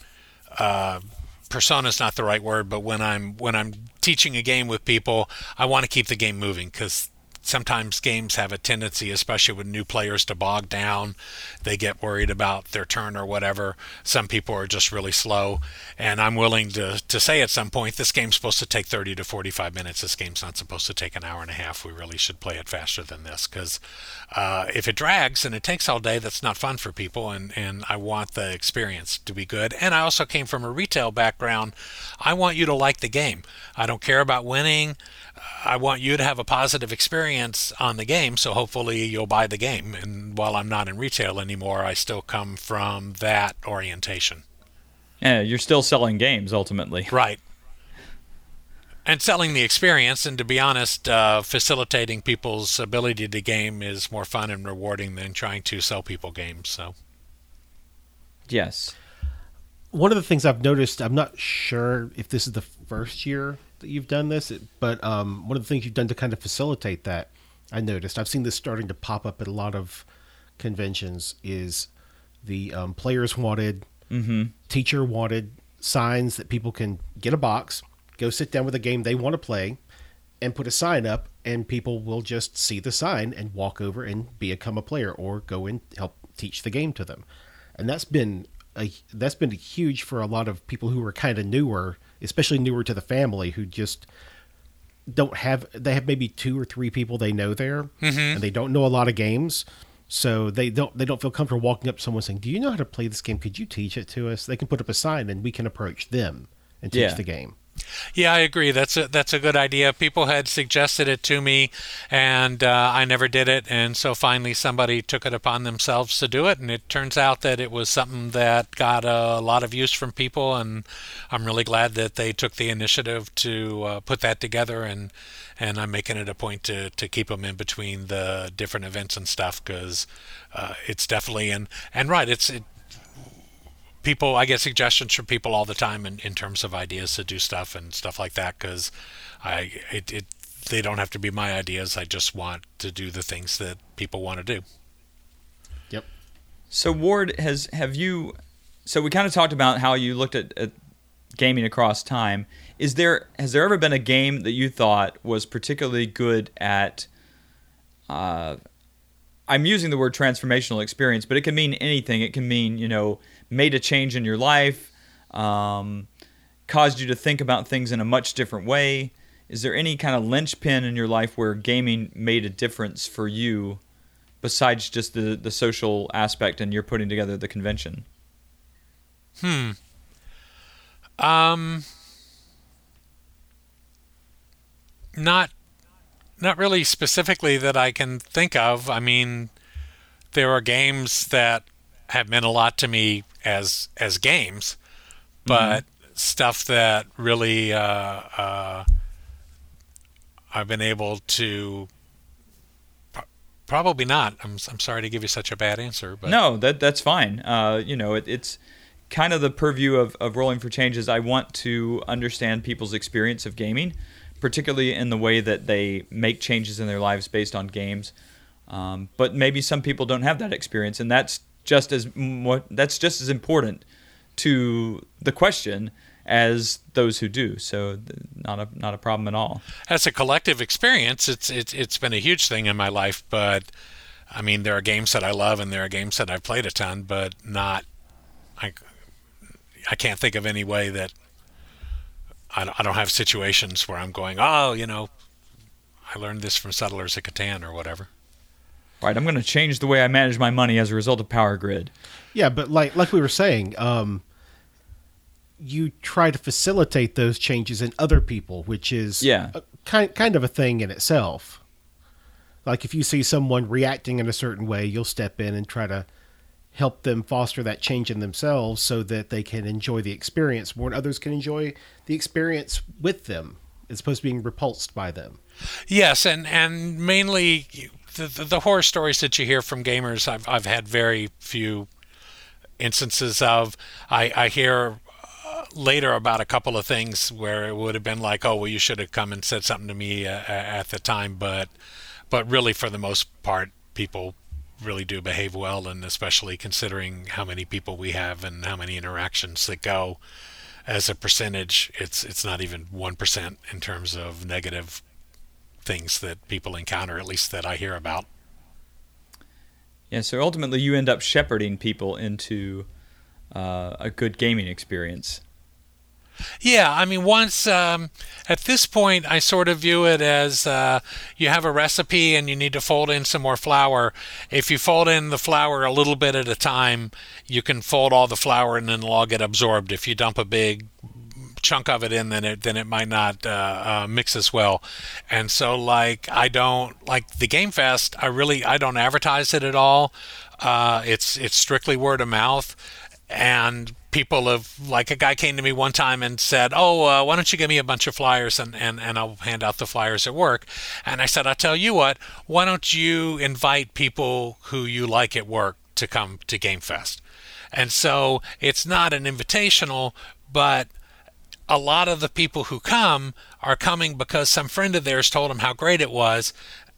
uh, persona is not the right word, but when I'm when I'm teaching a game with people, I want to keep the game moving because sometimes games have a tendency, especially with new players, to bog down. They get worried about their turn or whatever. Some people are just really slow. And I'm willing to, to say at some point, this game's supposed to take 30 to 45 minutes. This game's not supposed to take an hour and a half. We really should play it faster than this because uh, if it drags and it takes all day, that's not fun for people. And, and I want the experience to be good. And I also came from a retail background. I want you to like the game. I don't care about winning. I want you to have a positive experience on the game, so hopefully you'll buy the game. And while I'm not in retail anymore, I still come from that orientation. Yeah, you're still selling games ultimately. Right. And selling the experience, and to be honest, uh, facilitating people's ability to game is more fun and rewarding than trying to sell people games. So, yes. One of the things I've noticed, I'm not sure if this is the first year that you've done this, but um, one of the things you've done to kind of facilitate that, I noticed, I've seen this starting to pop up at a lot of conventions, is the um, players wanted, mm-hmm. teacher wanted signs that people can get a box, go sit down with a game they want to play, and put a sign up, and people will just see the sign and walk over and become a player or go and help teach the game to them. And that's been a, that's been huge for a lot of people who are kind of newer especially newer to the family who just don't have they have maybe two or three people they know there mm-hmm. and they don't know a lot of games so they don't they don't feel comfortable walking up to someone saying do you know how to play this game could you teach it to us they can put up a sign and we can approach them and teach yeah. the game yeah, I agree. That's a that's a good idea. People had suggested it to me, and uh, I never did it. And so finally, somebody took it upon themselves to do it, and it turns out that it was something that got a lot of use from people. And I'm really glad that they took the initiative to uh, put that together. And and I'm making it a point to to keep them in between the different events and stuff because uh, it's definitely and and right. It's it, people i get suggestions from people all the time in, in terms of ideas to do stuff and stuff like that because i it, it they don't have to be my ideas. I just want to do the things that people want to do. Yep. So ward has have you so we kind of talked about how you looked at, at gaming across time. Is there has there ever been a game that you thought was particularly good at uh, i'm using the word transformational experience but it can mean anything. It can mean you know made a change in your life, um, caused you to think about things in a much different way? Is there any kind of linchpin in your life where gaming made a difference for you besides just the, the social aspect and you're putting together the convention? Hmm. Um, not not really specifically that I can think of. I mean, there are games that have meant a lot to me as as games, but mm-hmm. stuff that really uh, uh, I've been able to. Probably not. I'm, I'm sorry to give you such a bad answer, but no, that that's fine. Uh, you know, it, it's kind of the purview of, of rolling for changes. I want to understand people's experience of gaming, particularly in the way that they make changes in their lives based on games. Um, but maybe some people don't have that experience, and that's just as what that's just as important to the question as those who do. So not a not a problem at all. As a collective experience, it's it's it's been a huge thing in my life. But I mean, there are games that I love, and there are games that I've played a ton, but not. I I can't think of any way that I I don't have situations where I'm going, oh, you know, I learned this from Settlers of Catan or whatever. Right, I'm going to change the way I manage my money as a result of Power Grid. Yeah, but like like we were saying, um, you try to facilitate those changes in other people, which is Yeah. a, kind kind of a thing in itself. Like if you see someone reacting in a certain way, you'll step in and try to help them foster that change in themselves so that they can enjoy the experience more and others can enjoy the experience with them as opposed to being repulsed by them. Yes, and and mainly the, the, horror stories that you hear from gamers, I've I've had very few instances of. I I hear uh, later about a couple of things where it would have been like, oh well, you should have come and said something to me uh, at the time, but but really for the most part, people really do behave well, and especially considering how many people we have and how many interactions that go. As a percentage, it's it's not even one percent in terms of negative things that people encounter, at least that I hear about. Yeah, so ultimately you end up shepherding people into uh, a good gaming experience. Yeah, I mean, once um, at this point, I sort of view it as uh, you have a recipe and you need to fold in some more flour. If you fold in the flour a little bit at a time, you can fold all the flour and then it'll all get absorbed. If you dump a big chunk of it in, then it then it might not uh, uh, mix as well. And so, like, I don't like the Game Fest. I really I don't advertise it at all. Uh, it's it's strictly word of mouth, and people have like a guy came to me one time and said, "Oh, uh, why don't you give me a bunch of flyers and, and and I'll hand out the flyers at work." And I said, "I'll tell you what. Why don't you invite people who you like at work to come to Game Fest?" And so it's not an invitational, but a lot of the people who come are coming because some friend of theirs told them how great it was.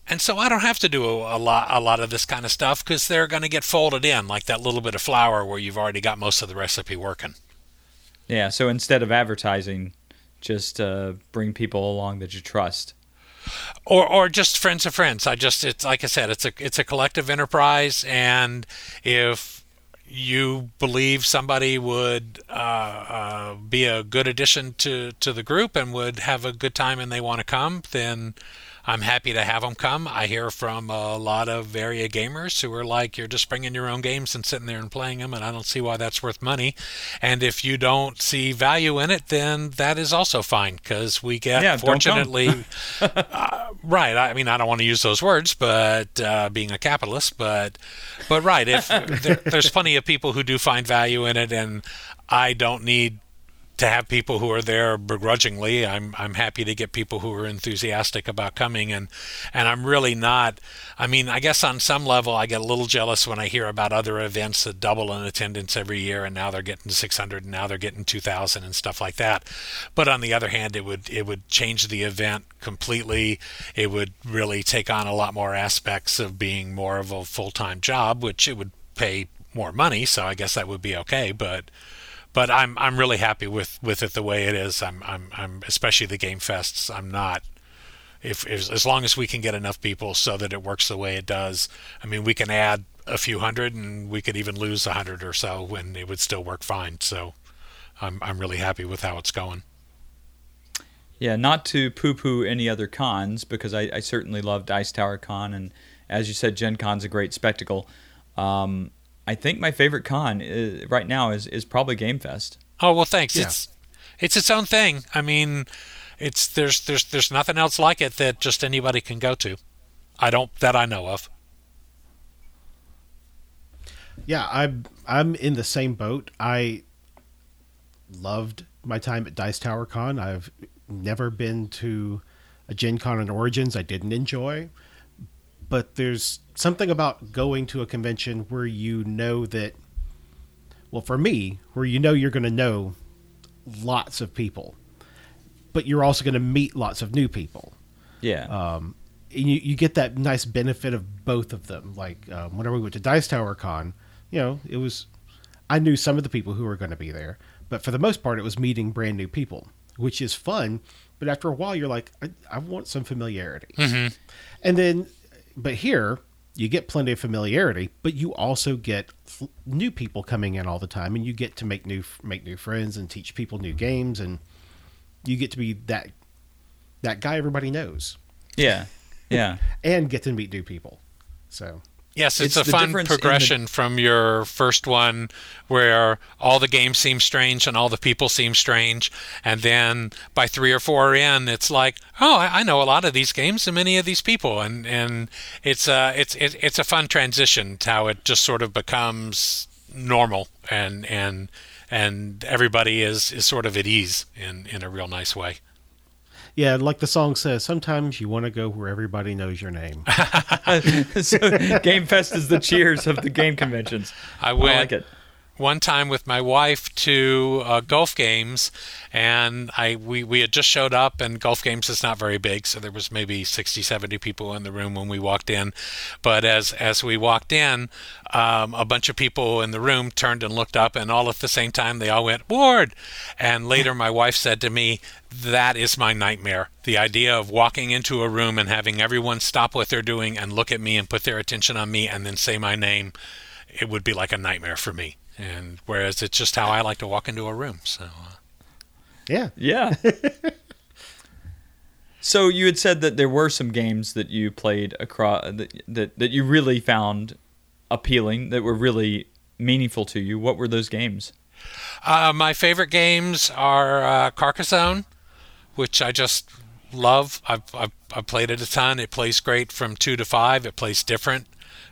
And so I don't have to do a, a lot a lot of this kind of stuff because they're going to get folded in like that little bit of flour where you've already got most of the recipe working. Yeah, so instead of advertising, just uh, bring people along that you trust. Or, or just friends of friends. I just it's like I said, it's a it's a collective enterprise, and if you believe somebody would uh, uh, be a good addition to, to the group and would have a good time and they want to come, then I'm happy to have them come. I hear from a lot of area gamers who are like, you're just bringing your own games and sitting there and playing them, and I don't see why that's worth money. And if you don't see value in it, then that is also fine because we get, Yeah, fortunately, [laughs] uh, right. I mean, I don't want to use those words, but uh, being a capitalist, but but right. If there, there's plenty of people who do find value in it, and I don't need to have people who are there begrudgingly. I'm I'm happy to get people who are enthusiastic about coming and and I'm really not I mean, I guess on some level I get a little jealous when I hear about other events that double in attendance every year and now they're getting 600 and now they're getting 2000 and stuff like that. But on the other hand, it would it would change the event completely. It would really take on a lot more aspects of being more of a full-time job, which it would pay more money, so I guess that would be okay, but but I'm I'm really happy with, with it the way it is. I'm I'm I'm especially the game fests. I'm not if, if as long as we can get enough people so that it works the way it does. I mean, we can add a few hundred, and we could even lose a hundred or so, when it would still work fine. So I'm I'm really happy with how it's going. Yeah, not to poo-poo any other cons because I, I certainly love Dice Tower Con, and as you said, Gen Con's a great spectacle. Um, I think my favorite con is, right now is is probably Game Fest. Oh well, thanks. Yeah. It's it's its own thing. I mean, it's there's there's there's nothing else like it that just anybody can go to. I don't that I know of. Yeah, I'm I'm in the same boat. I loved my time at Dice Tower Con. I've never been to a Gen Con in Origins I didn't enjoy. But there's something about going to a convention where you know that well for me, where you know you're gonna know lots of people. But you're also gonna meet lots of new people Yeah, um, and you, you get that nice benefit of both of them. Like um, whenever we went to Dice Tower Con, you know, it was I knew some of the people who were going to be there, but for the most part, it was meeting brand new people, which is fun. But after a while, you're like, I, I want some familiarity, and then, but here you get plenty of familiarity, but you also get f- new people coming in all the time, and you get to make new make new friends and teach people new games and you get to be that that guy everybody knows Yeah. Yeah. [laughs] and get to meet new people. So Yes, it's, It's a fun in the- progression from your first one where all the games seem strange and all the people seem strange. And then by three or four in, it's like, oh, I, know a lot of these games and many of these people. And, and it's, uh, it's, it, it's a fun transition to how it just sort of becomes normal and, and, and everybody is, is sort of at ease in, in a real nice way. Yeah, like the song says, sometimes you want to go where everybody knows your name. [laughs] so Game Fest is the cheers of the game conventions. I went like it. One time with my wife to uh, Gulf Games, and I we, we had just showed up, and Gulf Games is not very big, so there was maybe 60, 70 people in the room when we walked in. But as as we walked in, um, a bunch of people in the room turned and looked up, and all at the same time they all went Ward. And later, my wife said to me, "That is my nightmare. The idea of walking into a room and having everyone stop what they're doing and look at me and put their attention on me, and then say my name." it would be like a nightmare for me. And whereas it's just how I like to walk into a room. So uh, Yeah. Yeah. [laughs] so you had said that there were some games that you played across that, that that you really found appealing that were really meaningful to you. What were those games? uh, my favorite games are uh, Carcassonne, which I just love. I've, I've I've played it a ton. It plays great from two to five. It plays different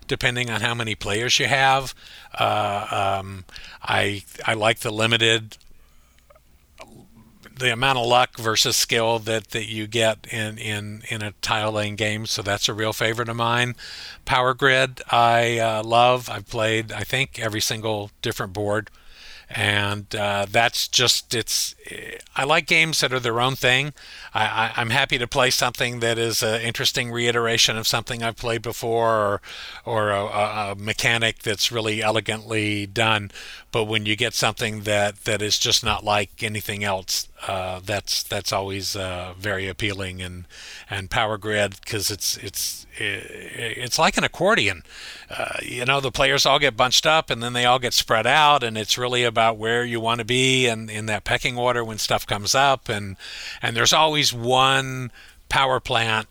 depending on how many players you have. Uh, um, I I like the limited the amount of luck versus skill that, that you get in, in, in a tile laying game. So that's a real favorite of mine. Power Grid, I uh, love. I've played, I think, every single different board. And uh, that's just, it's, I like games that are their own thing. I, I'm happy to play something that is an interesting reiteration of something I've played before or, or a, a mechanic that's really elegantly done. But when you get something that, that is just not like anything else, uh, that's that's always uh, very appealing and and Power Grid because it's it's it's like an accordion. Uh, you know, the players all get bunched up and then they all get spread out, and it's really about where you want to be and in that pecking order when stuff comes up, and and there's always one power plant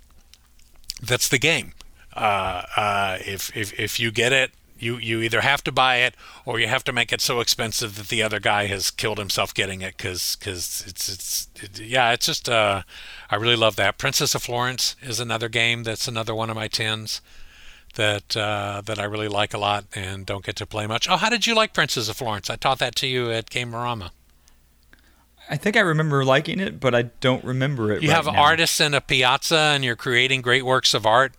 that's the game. Uh, uh, if, if if you get it, you you either have to buy it or you have to make it so expensive that the other guy has killed himself getting it because cause it's it's it, yeah it's just uh I really love that Princess of Florence is another game that's another one of my tens that uh, that I really like a lot and don't get to play much. Oh, how did you like Princess of Florence? I taught that to you at Gamerama. I think I remember liking it, but I don't remember it. You right have now. artists in a piazza and you're creating great works of art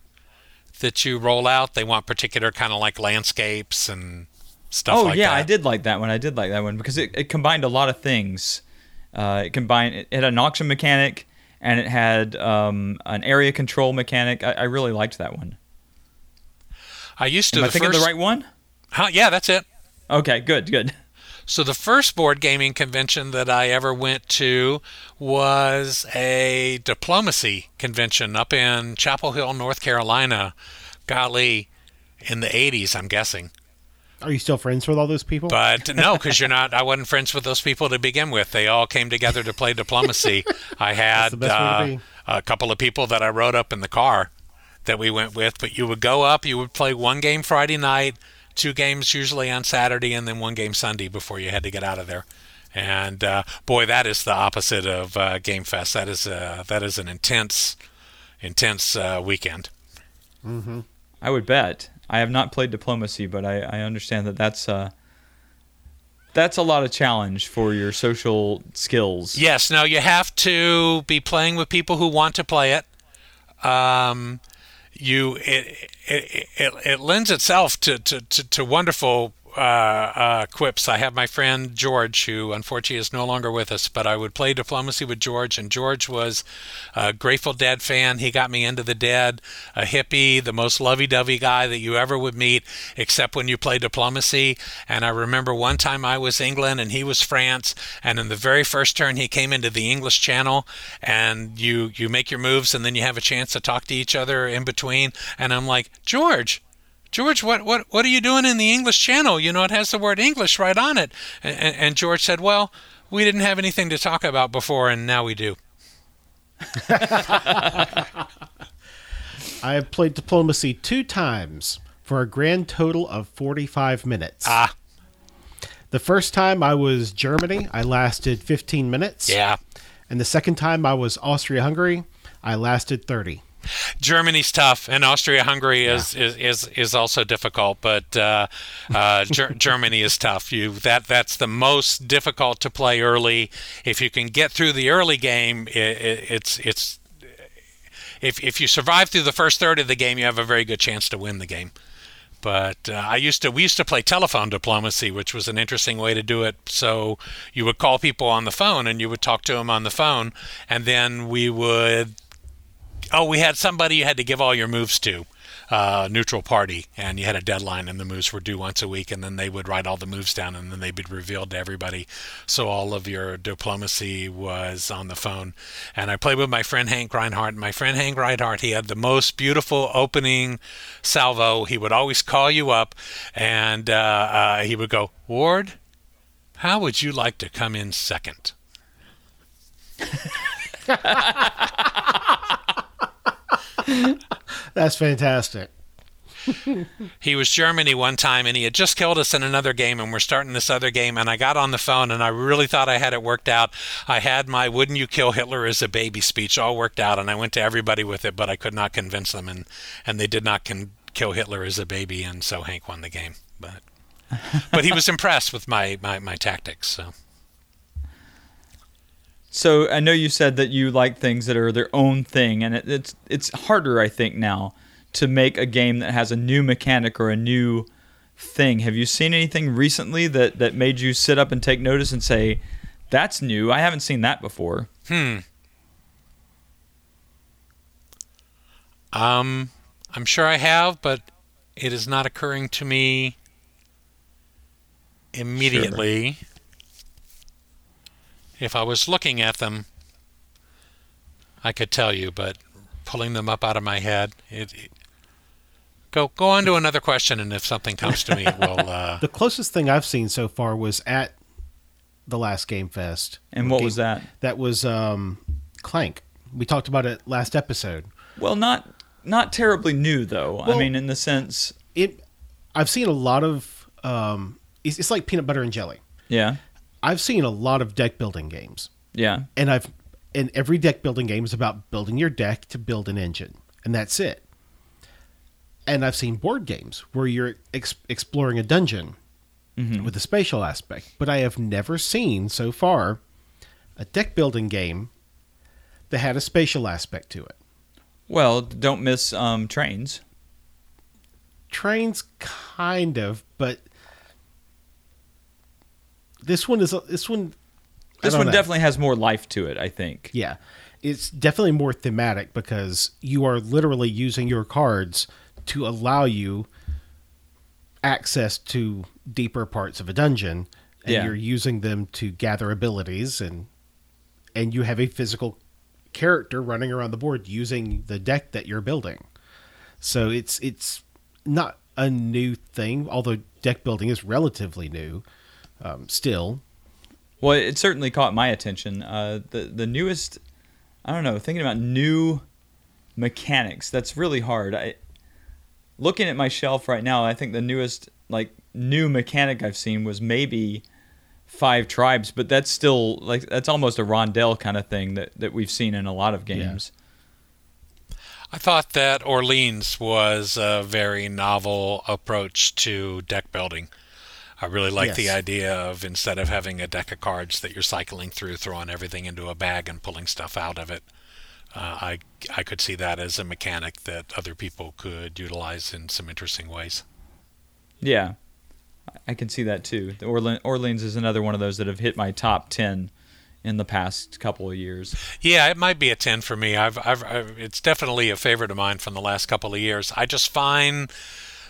that you roll out. They want particular kind of like landscapes and stuff oh like yeah, that. I did like that one. I did like that one because it, it combined a lot of things. Uh, it combined it had an auction mechanic and it had um, an area control mechanic. I, I really liked that one. I used to Am I thinking first the right one? Huh, yeah, that's it. Okay, good, good. So the first board gaming convention that I ever went to was a diplomacy convention up in Chapel Hill, North Carolina. Golly, in the 80s, I'm guessing. Are you still friends with all those people? But [laughs] no, because you're not. I wasn't friends with those people to begin with. They all came together to play diplomacy. [laughs] I had the best way to uh, a couple of people that I rode up in the car that we went with. But you would go up, you would play one game Friday night, two games usually on Saturday, and then one game Sunday before you had to get out of there. And uh, boy, that is the opposite of uh, Game Fest. That is uh, that is an intense, intense uh, weekend. I would bet. I have not played diplomacy, but I, I understand that that's uh, that's a lot of challenge for your social skills. Yes. Now you have to be playing with people who want to play it. Um, you it it, it, it lends itself to to, to, to wonderful uh, uh, quips. I have my friend George, who unfortunately is no longer with us, but I would play diplomacy with George, and George was a Grateful Dead fan. He got me into the Dead, a hippie, the most lovey-dovey guy that you ever would meet, except when you play diplomacy. And I remember one time I was England and he was France, and in the very first turn he came into the English Channel, and you you make your moves, and then you have a chance to talk to each other in between. And I'm like, George, George, what, what, what are you doing in the English channel? You know, it has the word English right on it. And, and, and George said, well, we didn't have anything to talk about before, and now we do. [laughs] I have played diplomacy two times for a grand total of 45 minutes. Ah, The first time I was Germany, I lasted 15 minutes. yeah. And the second time I was Austria Hungary, I lasted 30. Germany's tough, and Austria-Hungary is, is, is, is also difficult. But uh, uh, Ger- [laughs] Germany is tough. You that that's the most difficult to play early. If you can get through the early game, it, it, it's it's if if you survive through the first third of the game, you have a very good chance to win the game. But uh, I used to we used to play telephone diplomacy, which was an interesting way to do it. So you would call people on the phone and you would talk to them on the phone, and then we would oh, we had somebody you had to give all your moves to, uh, neutral party, and you had a deadline, and the moves were due once a week, and then they would write all the moves down, and then they'd be revealed to everybody. So all of your diplomacy was on the phone. And I played with my friend Hank Reinhardt. My friend Hank Reinhardt, he had the most beautiful opening salvo. He would always call you up, and uh, uh, he would go, Ward, how would you like to come in second? [laughs] [laughs] That's fantastic. he was Germany one time and he had just killed us in another game and we're starting this other game and I got on the phone and I really thought I had it worked out. I had my wouldn't you kill Hitler as a baby speech all worked out and I went to everybody with it but I could not convince them and and they did not con- kill Hitler as a baby and so Hank won the game. But but he was impressed with my my, my tactics so So I know you said that you like things that are their own thing, and it, it's it's harder, I think, now to make a game that has a new mechanic or a new thing. Have you seen anything recently that that made you sit up and take notice and say, "That's new. I haven't seen that before." Hmm. Um, I'm sure I have, but it is not occurring to me immediately. If I was looking at them, I could tell you, but pulling them up out of my head, it. it go go on to another question, and if something comes to me, [laughs] it will. Uh, The closest thing I've seen so far was at the last Game Fest. And what Game- was that? That was um, Clank. We talked about it last episode. Well, not not terribly new though. I mean, in the sense, It, I've seen a lot of. Um, it's, it's like peanut butter and jelly. yeah, I've seen a lot of deck building games, yeah, and I've and every deck building game is about building your deck to build an engine, and that's it. And I've seen board games where you're ex- exploring a dungeon with a spatial aspect, but I have never seen so far a deck building game that had a spatial aspect to it. Well, don't miss um, trains. Trains, kind of, but this one is this one. This one know. definitely has more life to it. I think. Yeah. It's definitely more thematic because you are literally using your cards to allow you access to deeper parts of a dungeon and Yeah. you're using them to gather abilities and and you have a physical character running around the board using the deck that you're building. So it's it's not a new thing, although deck building is relatively new um, still. Well, it certainly caught my attention. Uh, the the newest, I don't know, thinking about new mechanics. That's really hard. I looking at my shelf right now. I think the newest like new mechanic I've seen was maybe five tribes, but that's still like that's almost a rondel kind of thing that that we've seen in a lot of games. I thought that Orleans was a very novel approach to deck building. I really like the idea of instead of having a deck of cards that you're cycling through, throwing everything into a bag and pulling stuff out of it. Uh, I I could see that as a mechanic that other people could utilize in some interesting ways. Yeah, I can see that too. The Orle- Orleans is another one of those that have hit my top ten in the past couple of years. Yeah, it might be a ten for me. I've, I've, I've it's definitely a favorite of mine from the last couple of years. I just find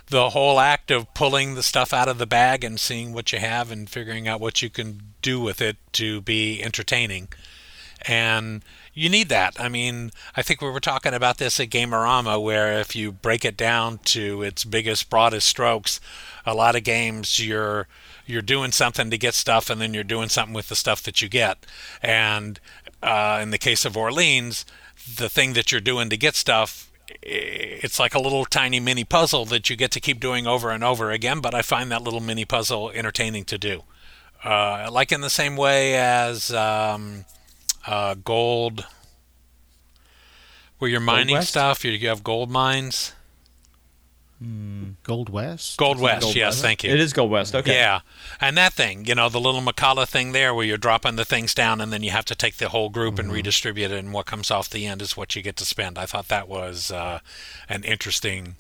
the whole act of pulling the stuff out of the bag and seeing what you have and figuring out what you can do with it to be entertaining. and you need that. I mean, I think we were talking about this at Gamerama, where if you break it down to its biggest, broadest strokes, a lot of games you're you're doing something to get stuff, and then you're doing something with the stuff that you get. And uh, in the case of Orleans, the thing that you're doing to get stuff it's like a little tiny mini puzzle that you get to keep doing over and over again, but I find that little mini puzzle entertaining to do. Uh, like in the same way as um, uh, gold, where you're mining stuff, you, you have gold mines. Mm. Gold West? Gold West, Gold yes, West? thank you. It is Gold West, okay. Yeah. And that thing, you know, the little mancala thing there where you're dropping the things down and then you have to take the whole group mm-hmm. and redistribute it, and what comes off the end is what you get to spend. I thought that was uh, an interesting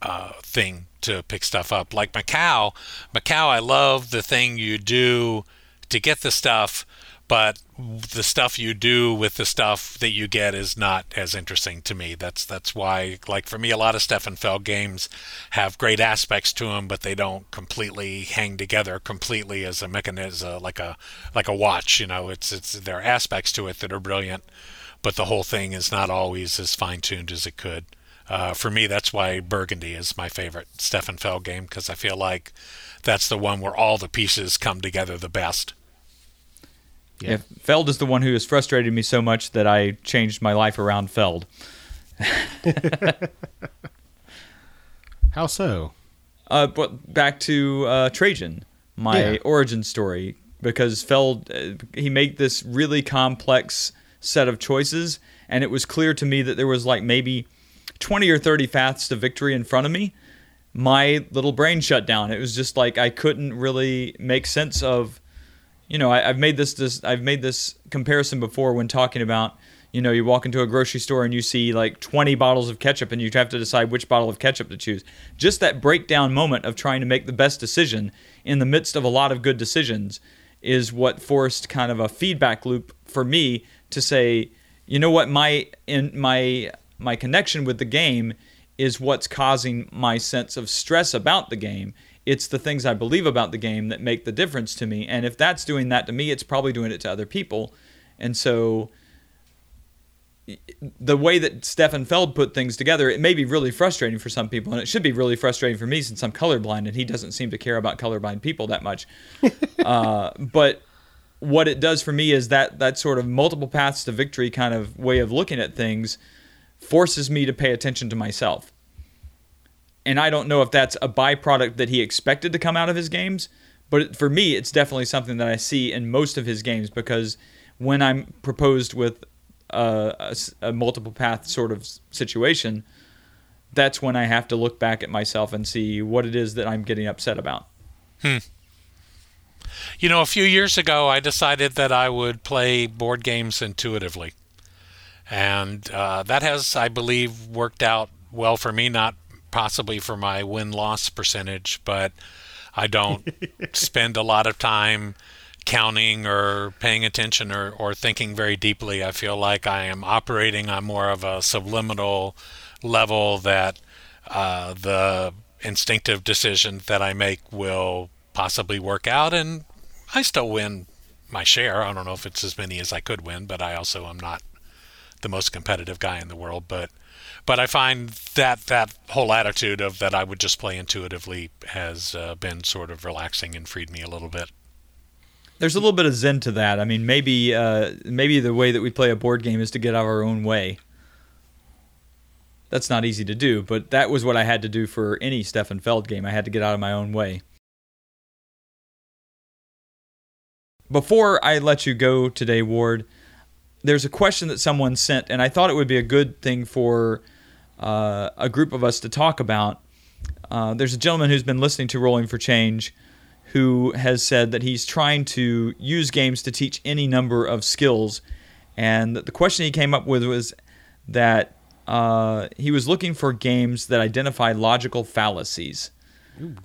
uh, thing to pick stuff up. Like Macao, Macao, I love the thing you do to get the stuff but the stuff you do with the stuff that you get is not as interesting to me. That's that's why, like for me, a lot of Stefan Feld games have great aspects to them, but they don't completely hang together completely as a mechanism, like a like a watch. You know, it's it's there are aspects to it that are brilliant, but the whole thing is not always as fine tuned as it could. Uh, for me, that's why Burgundy is my favorite Stefan Feld game because I feel like that's the one where all the pieces come together the best. Yeah. Feld is the one who has frustrated me so much that I changed my life around Feld. [laughs] How so? Uh, but back to uh, Trajan, my yeah. origin story, because Feld uh, he made this really complex set of choices, and it was clear to me that there was like maybe twenty or thirty paths to victory in front of me. My little brain shut down. It was just like I couldn't really make sense of you know, I, have made this, this I've made this comparison before when talking about, you know, you walk into a grocery store and you see like 20 bottles of ketchup and you have to decide which bottle of ketchup to choose. Just that breakdown moment of trying to make the best decision in the midst of a lot of good decisions is what forced kind of a feedback loop for me to say, you know what, my in my my connection with the game is what's causing my sense of stress about the game it's the things I believe about the game that make the difference to me. And if that's doing that to me, it's probably doing it to other people. And so the way that Stefan Feld put things together, it may be really frustrating for some people, and it should be really frustrating for me since I'm colorblind and he doesn't seem to care about colorblind people that much. [laughs] uh, but what it does for me is that that sort of multiple paths to victory kind of way of looking at things forces me to pay attention to myself and I don't know if that's a byproduct that he expected to come out of his games, but for me, it's definitely something that I see in most of his games because when I'm proposed with a, a, a multiple path sort of situation, that's when I have to look back at myself and see what it is that I'm getting upset about. Hmm. You know, a few years ago, I decided that I would play board games intuitively. And uh, that has, I believe, worked out well for me, not possibly for my win loss percentage, but I don't [laughs] spend a lot of time counting or paying attention or, or thinking very deeply. I feel like I am operating on more of a subliminal level that uh, the instinctive decisions that I make will possibly work out, and I still win my share. I don't know if it's as many as I could win, but I also am not the most competitive guy in the world. But but I find that that whole attitude of that I would just play intuitively has uh, been sort of relaxing and freed me a little bit. There's a little bit of zen to that. I mean, maybe uh, maybe the way that we play a board game is to get out of our own way. That's not easy to do, but that was what I had to do for any Stefan Feld game. I had to get out of my own way. Before I let you go today, Ward, there's a question that someone sent, and I thought it would be a good thing for uh, a group of us to talk about. Uh, there's a gentleman who's been listening to Rolling for Change who has said that he's trying to use games to teach any number of skills. And the question he came up with was that uh, he was looking for games that identify logical fallacies. Ooh.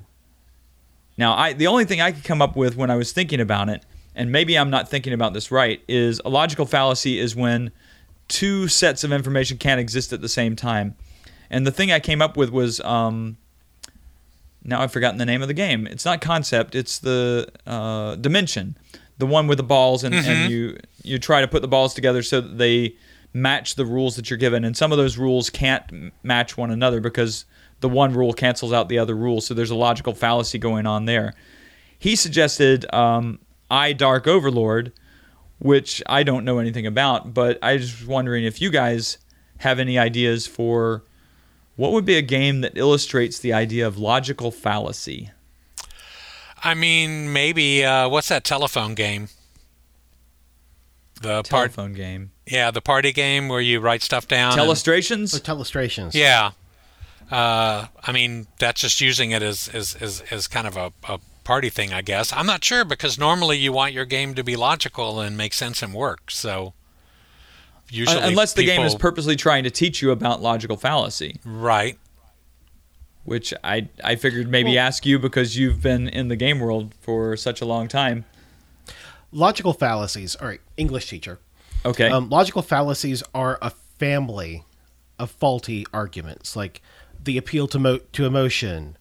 Now, I, the only thing I could come up with when I was thinking about it, and maybe I'm not thinking about this right, is a logical fallacy is when two sets of information can't exist at the same time. And the thing I came up with was um, now I've forgotten the name of the game. It's not concept. It's the uh, dimension, the one with the balls and, mm-hmm. and you you try to put the balls together so that they match the rules that you're given, and some of those rules can't match one another because the one rule cancels out the other rule. So there's a logical fallacy going on there. He suggested um, I Dark Overlord, which I don't know anything about, but I was wondering if you guys have any ideas for what would be a game that illustrates the idea of logical fallacy. I mean, maybe uh, what's that telephone game? The part, Telephone game. yeah, the party game where you write stuff down. and- Telestrations? Or telestrations. yeah. Uh, I mean, that's just using it as as, as, as kind of a, a party thing, I guess. I'm not sure because normally you want your game to be logical and make sense and work. So usually, Uh, Unless the game is purposely trying to teach you about logical fallacy, right. which I I figured maybe ask you because you've been in the game world for such a long time. Logical fallacies. All right, English teacher. Okay. Um, logical fallacies are a family of faulty arguments, like the appeal to mo- to emotion,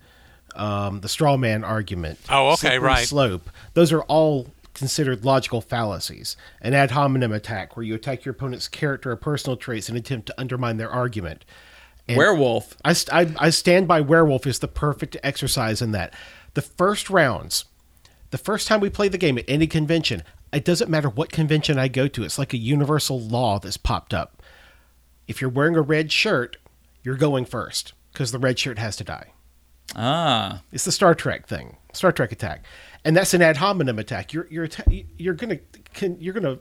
um, the straw man argument. Oh, okay, right. Slope. Those are all considered logical fallacies. An ad hominem attack, where you attack your opponent's character or personal traits in an attempt to undermine their argument. And Werewolf. I, st- I, I stand by Werewolf is the perfect exercise in that. The first rounds, the first time we play the game at any convention, it doesn't matter what convention I go to, it's like a universal law that's popped up. If you're wearing a red shirt, you're going first because the red shirt has to die. Ah. It's the Star Trek thing, Star Trek attack, and that's an ad hominem attack. You're you're you're gonna can, you're gonna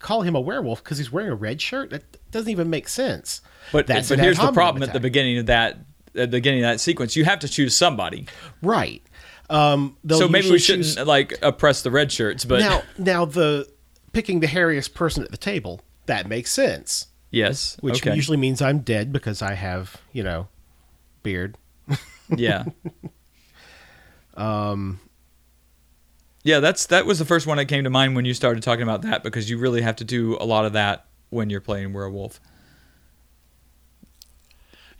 call him a werewolf because he's wearing a red shirt. That doesn't even make sense. But that's but an ad here's the problem at the beginning of that at the beginning of that sequence. You have to choose somebody. right? Um, so maybe we shouldn't choose- like oppress the red shirts, but now now the picking the hairiest person at the table that makes sense, yes. which okay. usually means I'm dead because I have you know beard. Yeah. [laughs] um Yeah, that's that was the first one that came to mind when you started talking about that because you really have to do a lot of that when you're playing werewolf.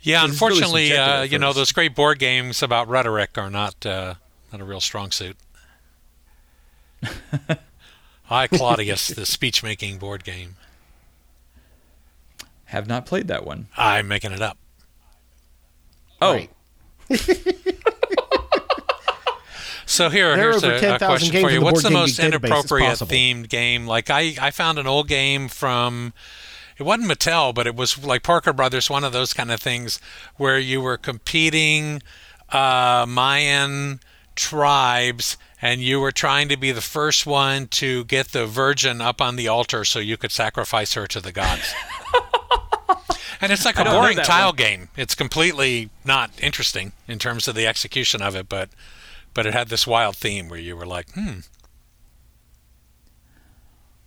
Yeah, This is really unfortunately, uh, you know, those great board games about rhetoric are not uh, not a real strong suit. [laughs] I Claudius, the speech making board game. Have not played that one. I'm making it up. Oh, Right. [laughs] So here, There here's a, a question for you. the What's the most Geek database. It's inappropriate themed game? Like I, I found an old game from it wasn't Mattel, but it was like Parker Brothers, one of those kind of things where you were competing uh, Mayan tribes and you were trying to be the first one to get the virgin up on the altar so you could sacrifice her to the gods. [laughs] and it's like a boring tile one. game. It's completely not interesting in terms of the execution of it, but but it had this wild theme where you were like, hmm,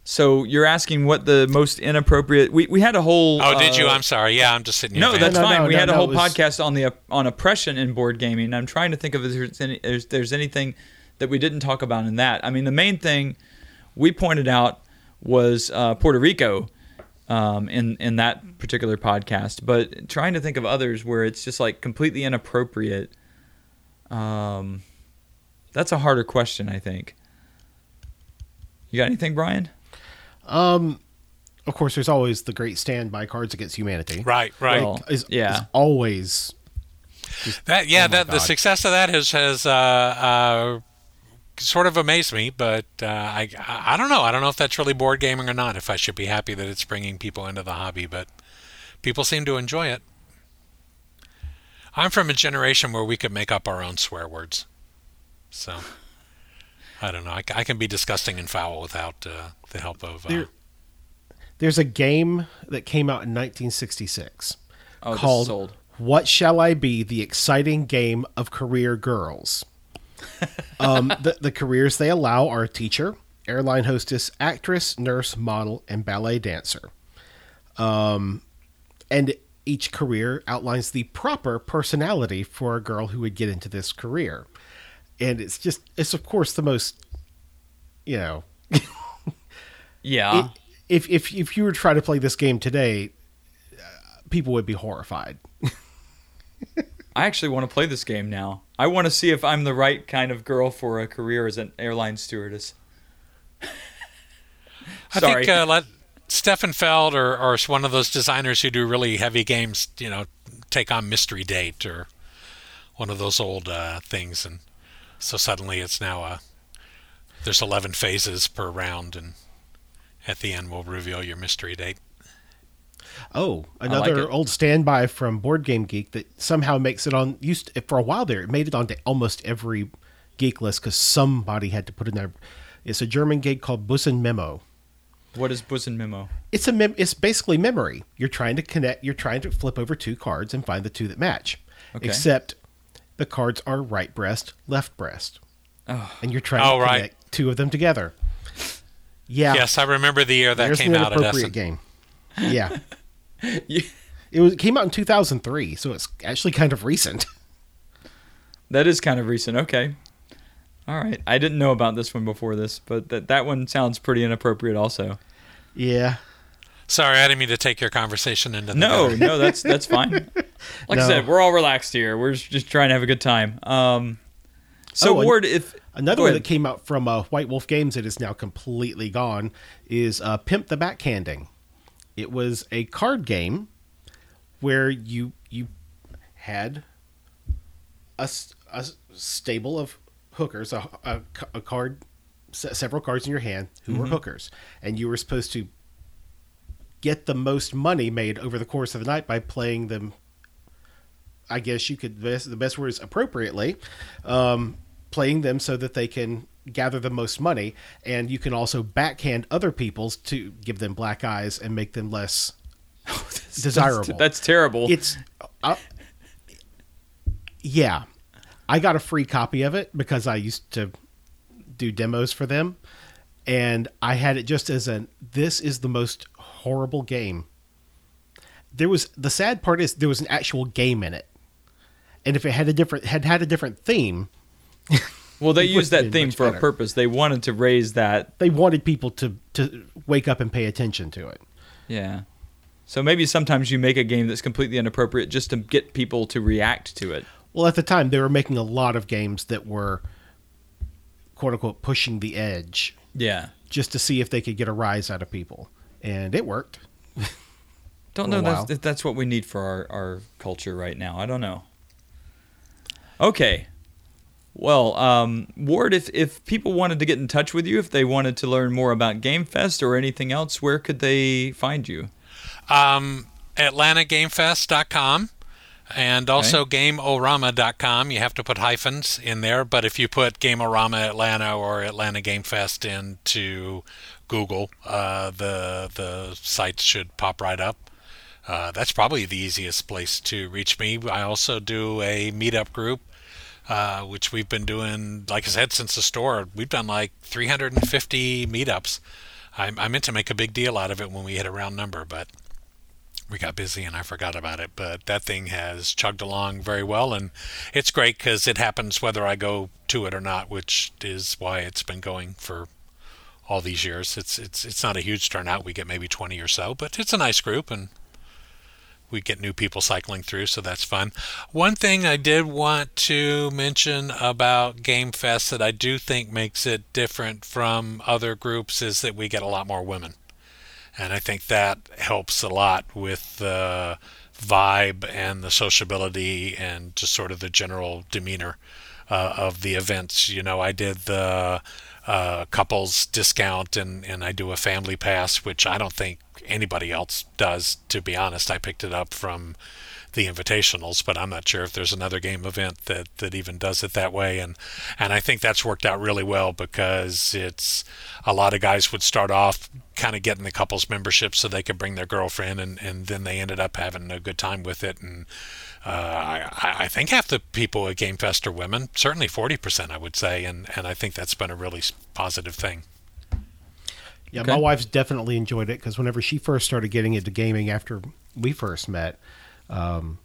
so you're asking what the most inappropriate? We we had a whole. oh, did you? uh, I'm sorry. Yeah, I'm just sitting here. No, that's No, no, fine. no, we no, had a no, whole was- podcast on the on oppression in board gaming. I'm trying to think of if there's, any, if there's anything that we didn't talk about in that. I mean, the main thing we pointed out was uh, Puerto Rico um, in in that particular podcast. But trying to think of others where it's just like completely inappropriate. Um, that's a harder question, I think. You got anything, Brian? Um, of course, there's always the great standby Cards Against Humanity. right, right. Well, Is, yeah. is always that yeah, oh my that the success of that has has uh, uh, sort of amazed me. But uh, I I don't know. I don't know if that's really board gaming or not. If I should be happy that it's bringing people into the hobby, but people seem to enjoy it. I'm from a generation where we could make up our own swear words, so. I don't know. I can be disgusting and foul without uh, the help of. Uh, There- there's a game that came out in 1966 Oh, this is called old. "What Shall I Be: The Exciting Game of Career Girls." [laughs] um, the, the careers they allow are teacher, airline hostess, actress, nurse, model, and ballet dancer. Um, and each career outlines the proper personality for a girl who would get into this career. And it's just, it's of course the most, you know, [laughs] Yeah. if if if you were to try to play this game today, uh, people would be horrified. [laughs] I actually want to play this game now. I want to see if I'm the right kind of girl for a career as an airline stewardess. I think uh, let Stefan Feld or, or one of those designers who do really heavy games, you know, take on Mystery Date or one of those old uh, things, and so suddenly it's now a there's 11 phases per round, and at the end we'll reveal your mystery date. Oh, another it. old standby from Board Game Geek that somehow makes it on. Used for a while there, it made it onto almost every geek list because somebody had to put it in there. It's a German game called Busen Memo. what is Busen Memo? It's a mem- it's basically memory. You're trying to connect. You're trying to flip over two cards and find the two that match. Okay. Except the cards are right breast, left breast, Oh. and you're trying Oh, to right. connect two of them together. Yeah. Yes, I remember the year that There's came an out at inappropriate Essen. game. [laughs] Yeah. Yeah. It was it came out in 2003, so it's actually kind of recent. [laughs] That is kind of recent. Okay. All right. I didn't know about this one before this, but that that one sounds pretty inappropriate also. Yeah. Sorry, I didn't mean to take your conversation into the No, gutter. no, that's that's fine. [laughs] Like No. I said, we're all relaxed here. We're just trying to have a good time. Um, so Oh, Ward, if Another one that came out from uh, White Wolf Games that is now completely gone is uh, Pimp the Backhanding. It was a card game where you you had a, a stable of hookers, a, a, a card, several cards in your hand who Mm-hmm. were hookers, and you were supposed to get the most money made over the course of the night by playing them. I guess you could best, the best word is appropriately, um, playing them so that they can gather the most money, and you can also backhand other people's to give them black eyes and make them less [laughs] [laughs] desirable. That's, that's terrible. It's, uh, yeah, I got a free copy of it because I used to do demos for them, and I had it just as an this is the most horrible game. There was the sad part is there was an actual game in it, and if it had a different had had a different theme, [laughs] well, they used that theme for a purpose. They wanted to raise that. they wanted people to to wake up and pay attention to it. Yeah. So maybe sometimes you make a game that's completely inappropriate just to get people to react to it. Well, at the time, they were making a lot of games that were quote unquote pushing the edge Yeah. just to see if they could get a rise out of people. And it worked. [laughs] Don't know a that's, if that's what we need for our, our culture right now. I don't know. Okay. Well, um, Ward, if, if people wanted to get in touch with you, if they wanted to learn more about Game Fest or anything else, where could they find you? Um, AtlantaGameFest.com and also GameOrama.com. You have to put hyphens in there, but if you put Gameorama Atlanta or Atlanta Game Fest into Google, uh, the the sites should pop right up. Uh, that's probably the easiest place to reach me. I also do a meetup group, uh, which we've been doing, like I said, since the store. We've done like 350 meetups. I, I meant to make a big deal out of it when we hit a round number, but we got busy and I forgot about it. But that thing has chugged along very well, and it's great because it happens whether I go to it or not, which is why it's been going for all these years. It's it's it's not a huge turnout. We get maybe 20 or so, but it's a nice group and we get new people cycling through, so that's fun. One thing I did want to mention about Game Fest that I do think makes it different from other groups is that we get a lot more women. And I think that helps a lot with the vibe and the sociability and just sort of the general demeanor uh, of the events. You know, I did the uh, couples discount and, and I do a family pass, which I don't think anybody else does, to be honest. I picked it up from the invitationals, but I'm not sure if there's another game event that, that even does it that way. And and I think that's worked out really well because it's a lot of guys would start off kind of getting the couples membership so they could bring their girlfriend, and, and then they ended up having a good time with it. And uh, I, I think half the people at Game Fest are women, certainly 40%, I would say, and, and I think that's been a really positive thing. Yeah, Okay. my wife's definitely enjoyed it because whenever she first started getting into gaming after we first met, um,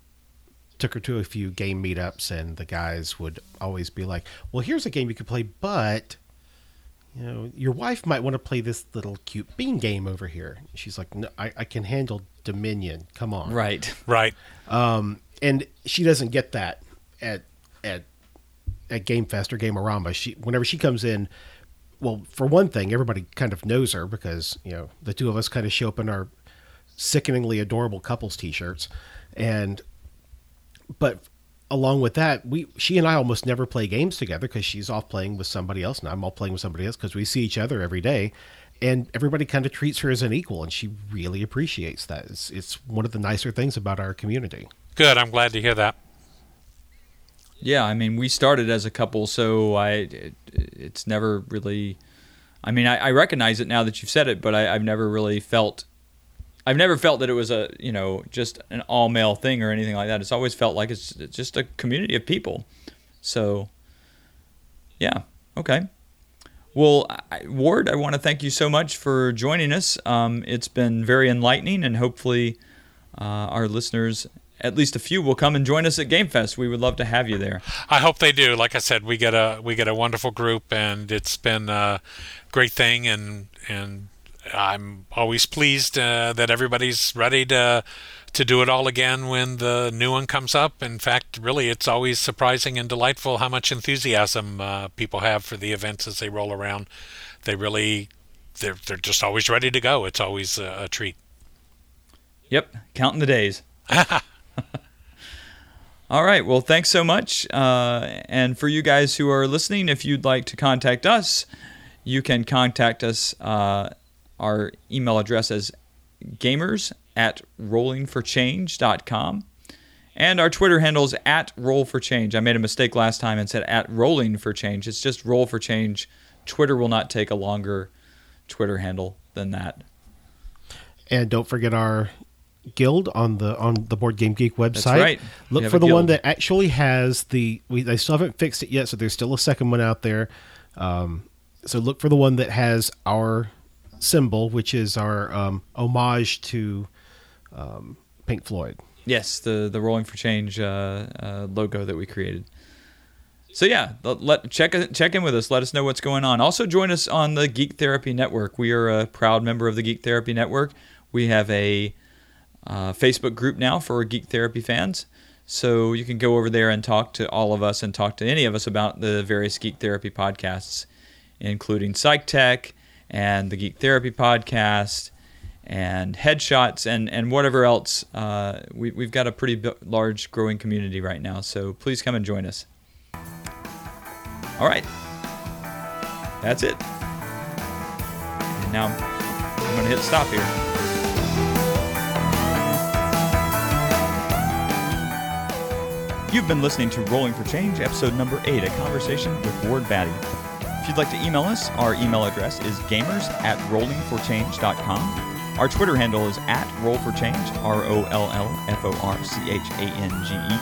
took her to a few game meetups, and the guys would always be like, "Well, here's a game you could play, but you know, your wife might want to play this little cute bean game over here." She's like, "No, I, I can handle Dominion. Come on, Right. Right. um, and she doesn't get that at at at Game Fest or Gamerama. She whenever she comes in, well, for one thing, everybody kind of knows her because you know the two of us kind of show up in our sickeningly adorable couples T-shirts, and but along with that, we she and I almost never play games together because she's off playing with somebody else, and I'm all playing with somebody else because we see each other every day, and everybody kind of treats her as an equal, and she really appreciates that. It's, it's one of the nicer things about our community. Good. I'm glad to hear that. Yeah, I mean, we started as a couple, so I it, it's never really. I mean, I, I, recognize it now that you've said it, but I, have never really felt. I've never felt that it was a you know just an all male thing or anything like that. It's always felt like it's, just a community of people. So, yeah, okay. Well, I, Ward, I want to thank you so much for joining us. Um, it's been very enlightening, and hopefully, uh, our listeners at least a few will come and join us at Game Fest. We would love to have you there. I hope they do. Like I said, we get a we get a wonderful group, and it's been a great thing. And and I'm always pleased uh, that everybody's ready to to do it all again when the new one comes up. In fact, really, it's always surprising and delightful how much enthusiasm uh, people have for the events as they roll around. They really they're they're just always ready to go. It's always a, a treat. Yep, counting the days. [laughs] All right. Well, thanks so much. Uh, and for you guys who are listening, if you'd like to contact us, you can contact us. Uh, our email address is gamers at rollingforchange.com. And our Twitter handles at roll for change. I made a mistake last time and said at rolling for change. It's just roll for change. Twitter will not take a longer Twitter handle than that. And don't forget our guild on the on the Board Game Geek website. That's right. Look for the one that actually has the. We they still haven't fixed it yet, so there's still a second one out there. Um, so look for the one that has our symbol, which is our um, homage to um, Pink Floyd. Yes, the the Rolling for Change uh, uh, logo that we created. So yeah, let check check in with us. Let us know what's going on. Also join us on the Geek Therapy Network. We are a proud member of the Geek Therapy Network. We have a uh, Facebook group now for Geek Therapy fans. So you can go over there and talk to all of us and talk to any of us about the various Geek Therapy podcasts, including Psych Tech and the Geek Therapy podcast and Headshots and, and whatever else. Uh, we, we've got a pretty large growing community right now. So please come and join us. All right. That's it. And now I'm going to hit stop here. You've been listening to Rolling for Change, episode number 8, a conversation with Ward Batty. If you'd like to email us, our email address is gamers at rollingforchange.com. Our Twitter handle is at rollforchange, R O L L F O R C H A N G E.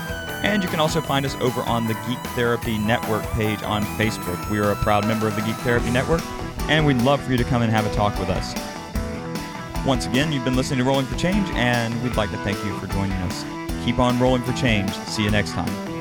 And you can also find us over on the Geek Therapy Network page on Facebook. We are a proud member of the Geek Therapy Network, and we'd love for you to come and have a talk with us. Once again, you've been listening to Rolling for Change, and we'd like to thank you for joining us. Keep on rolling for change. See you next time.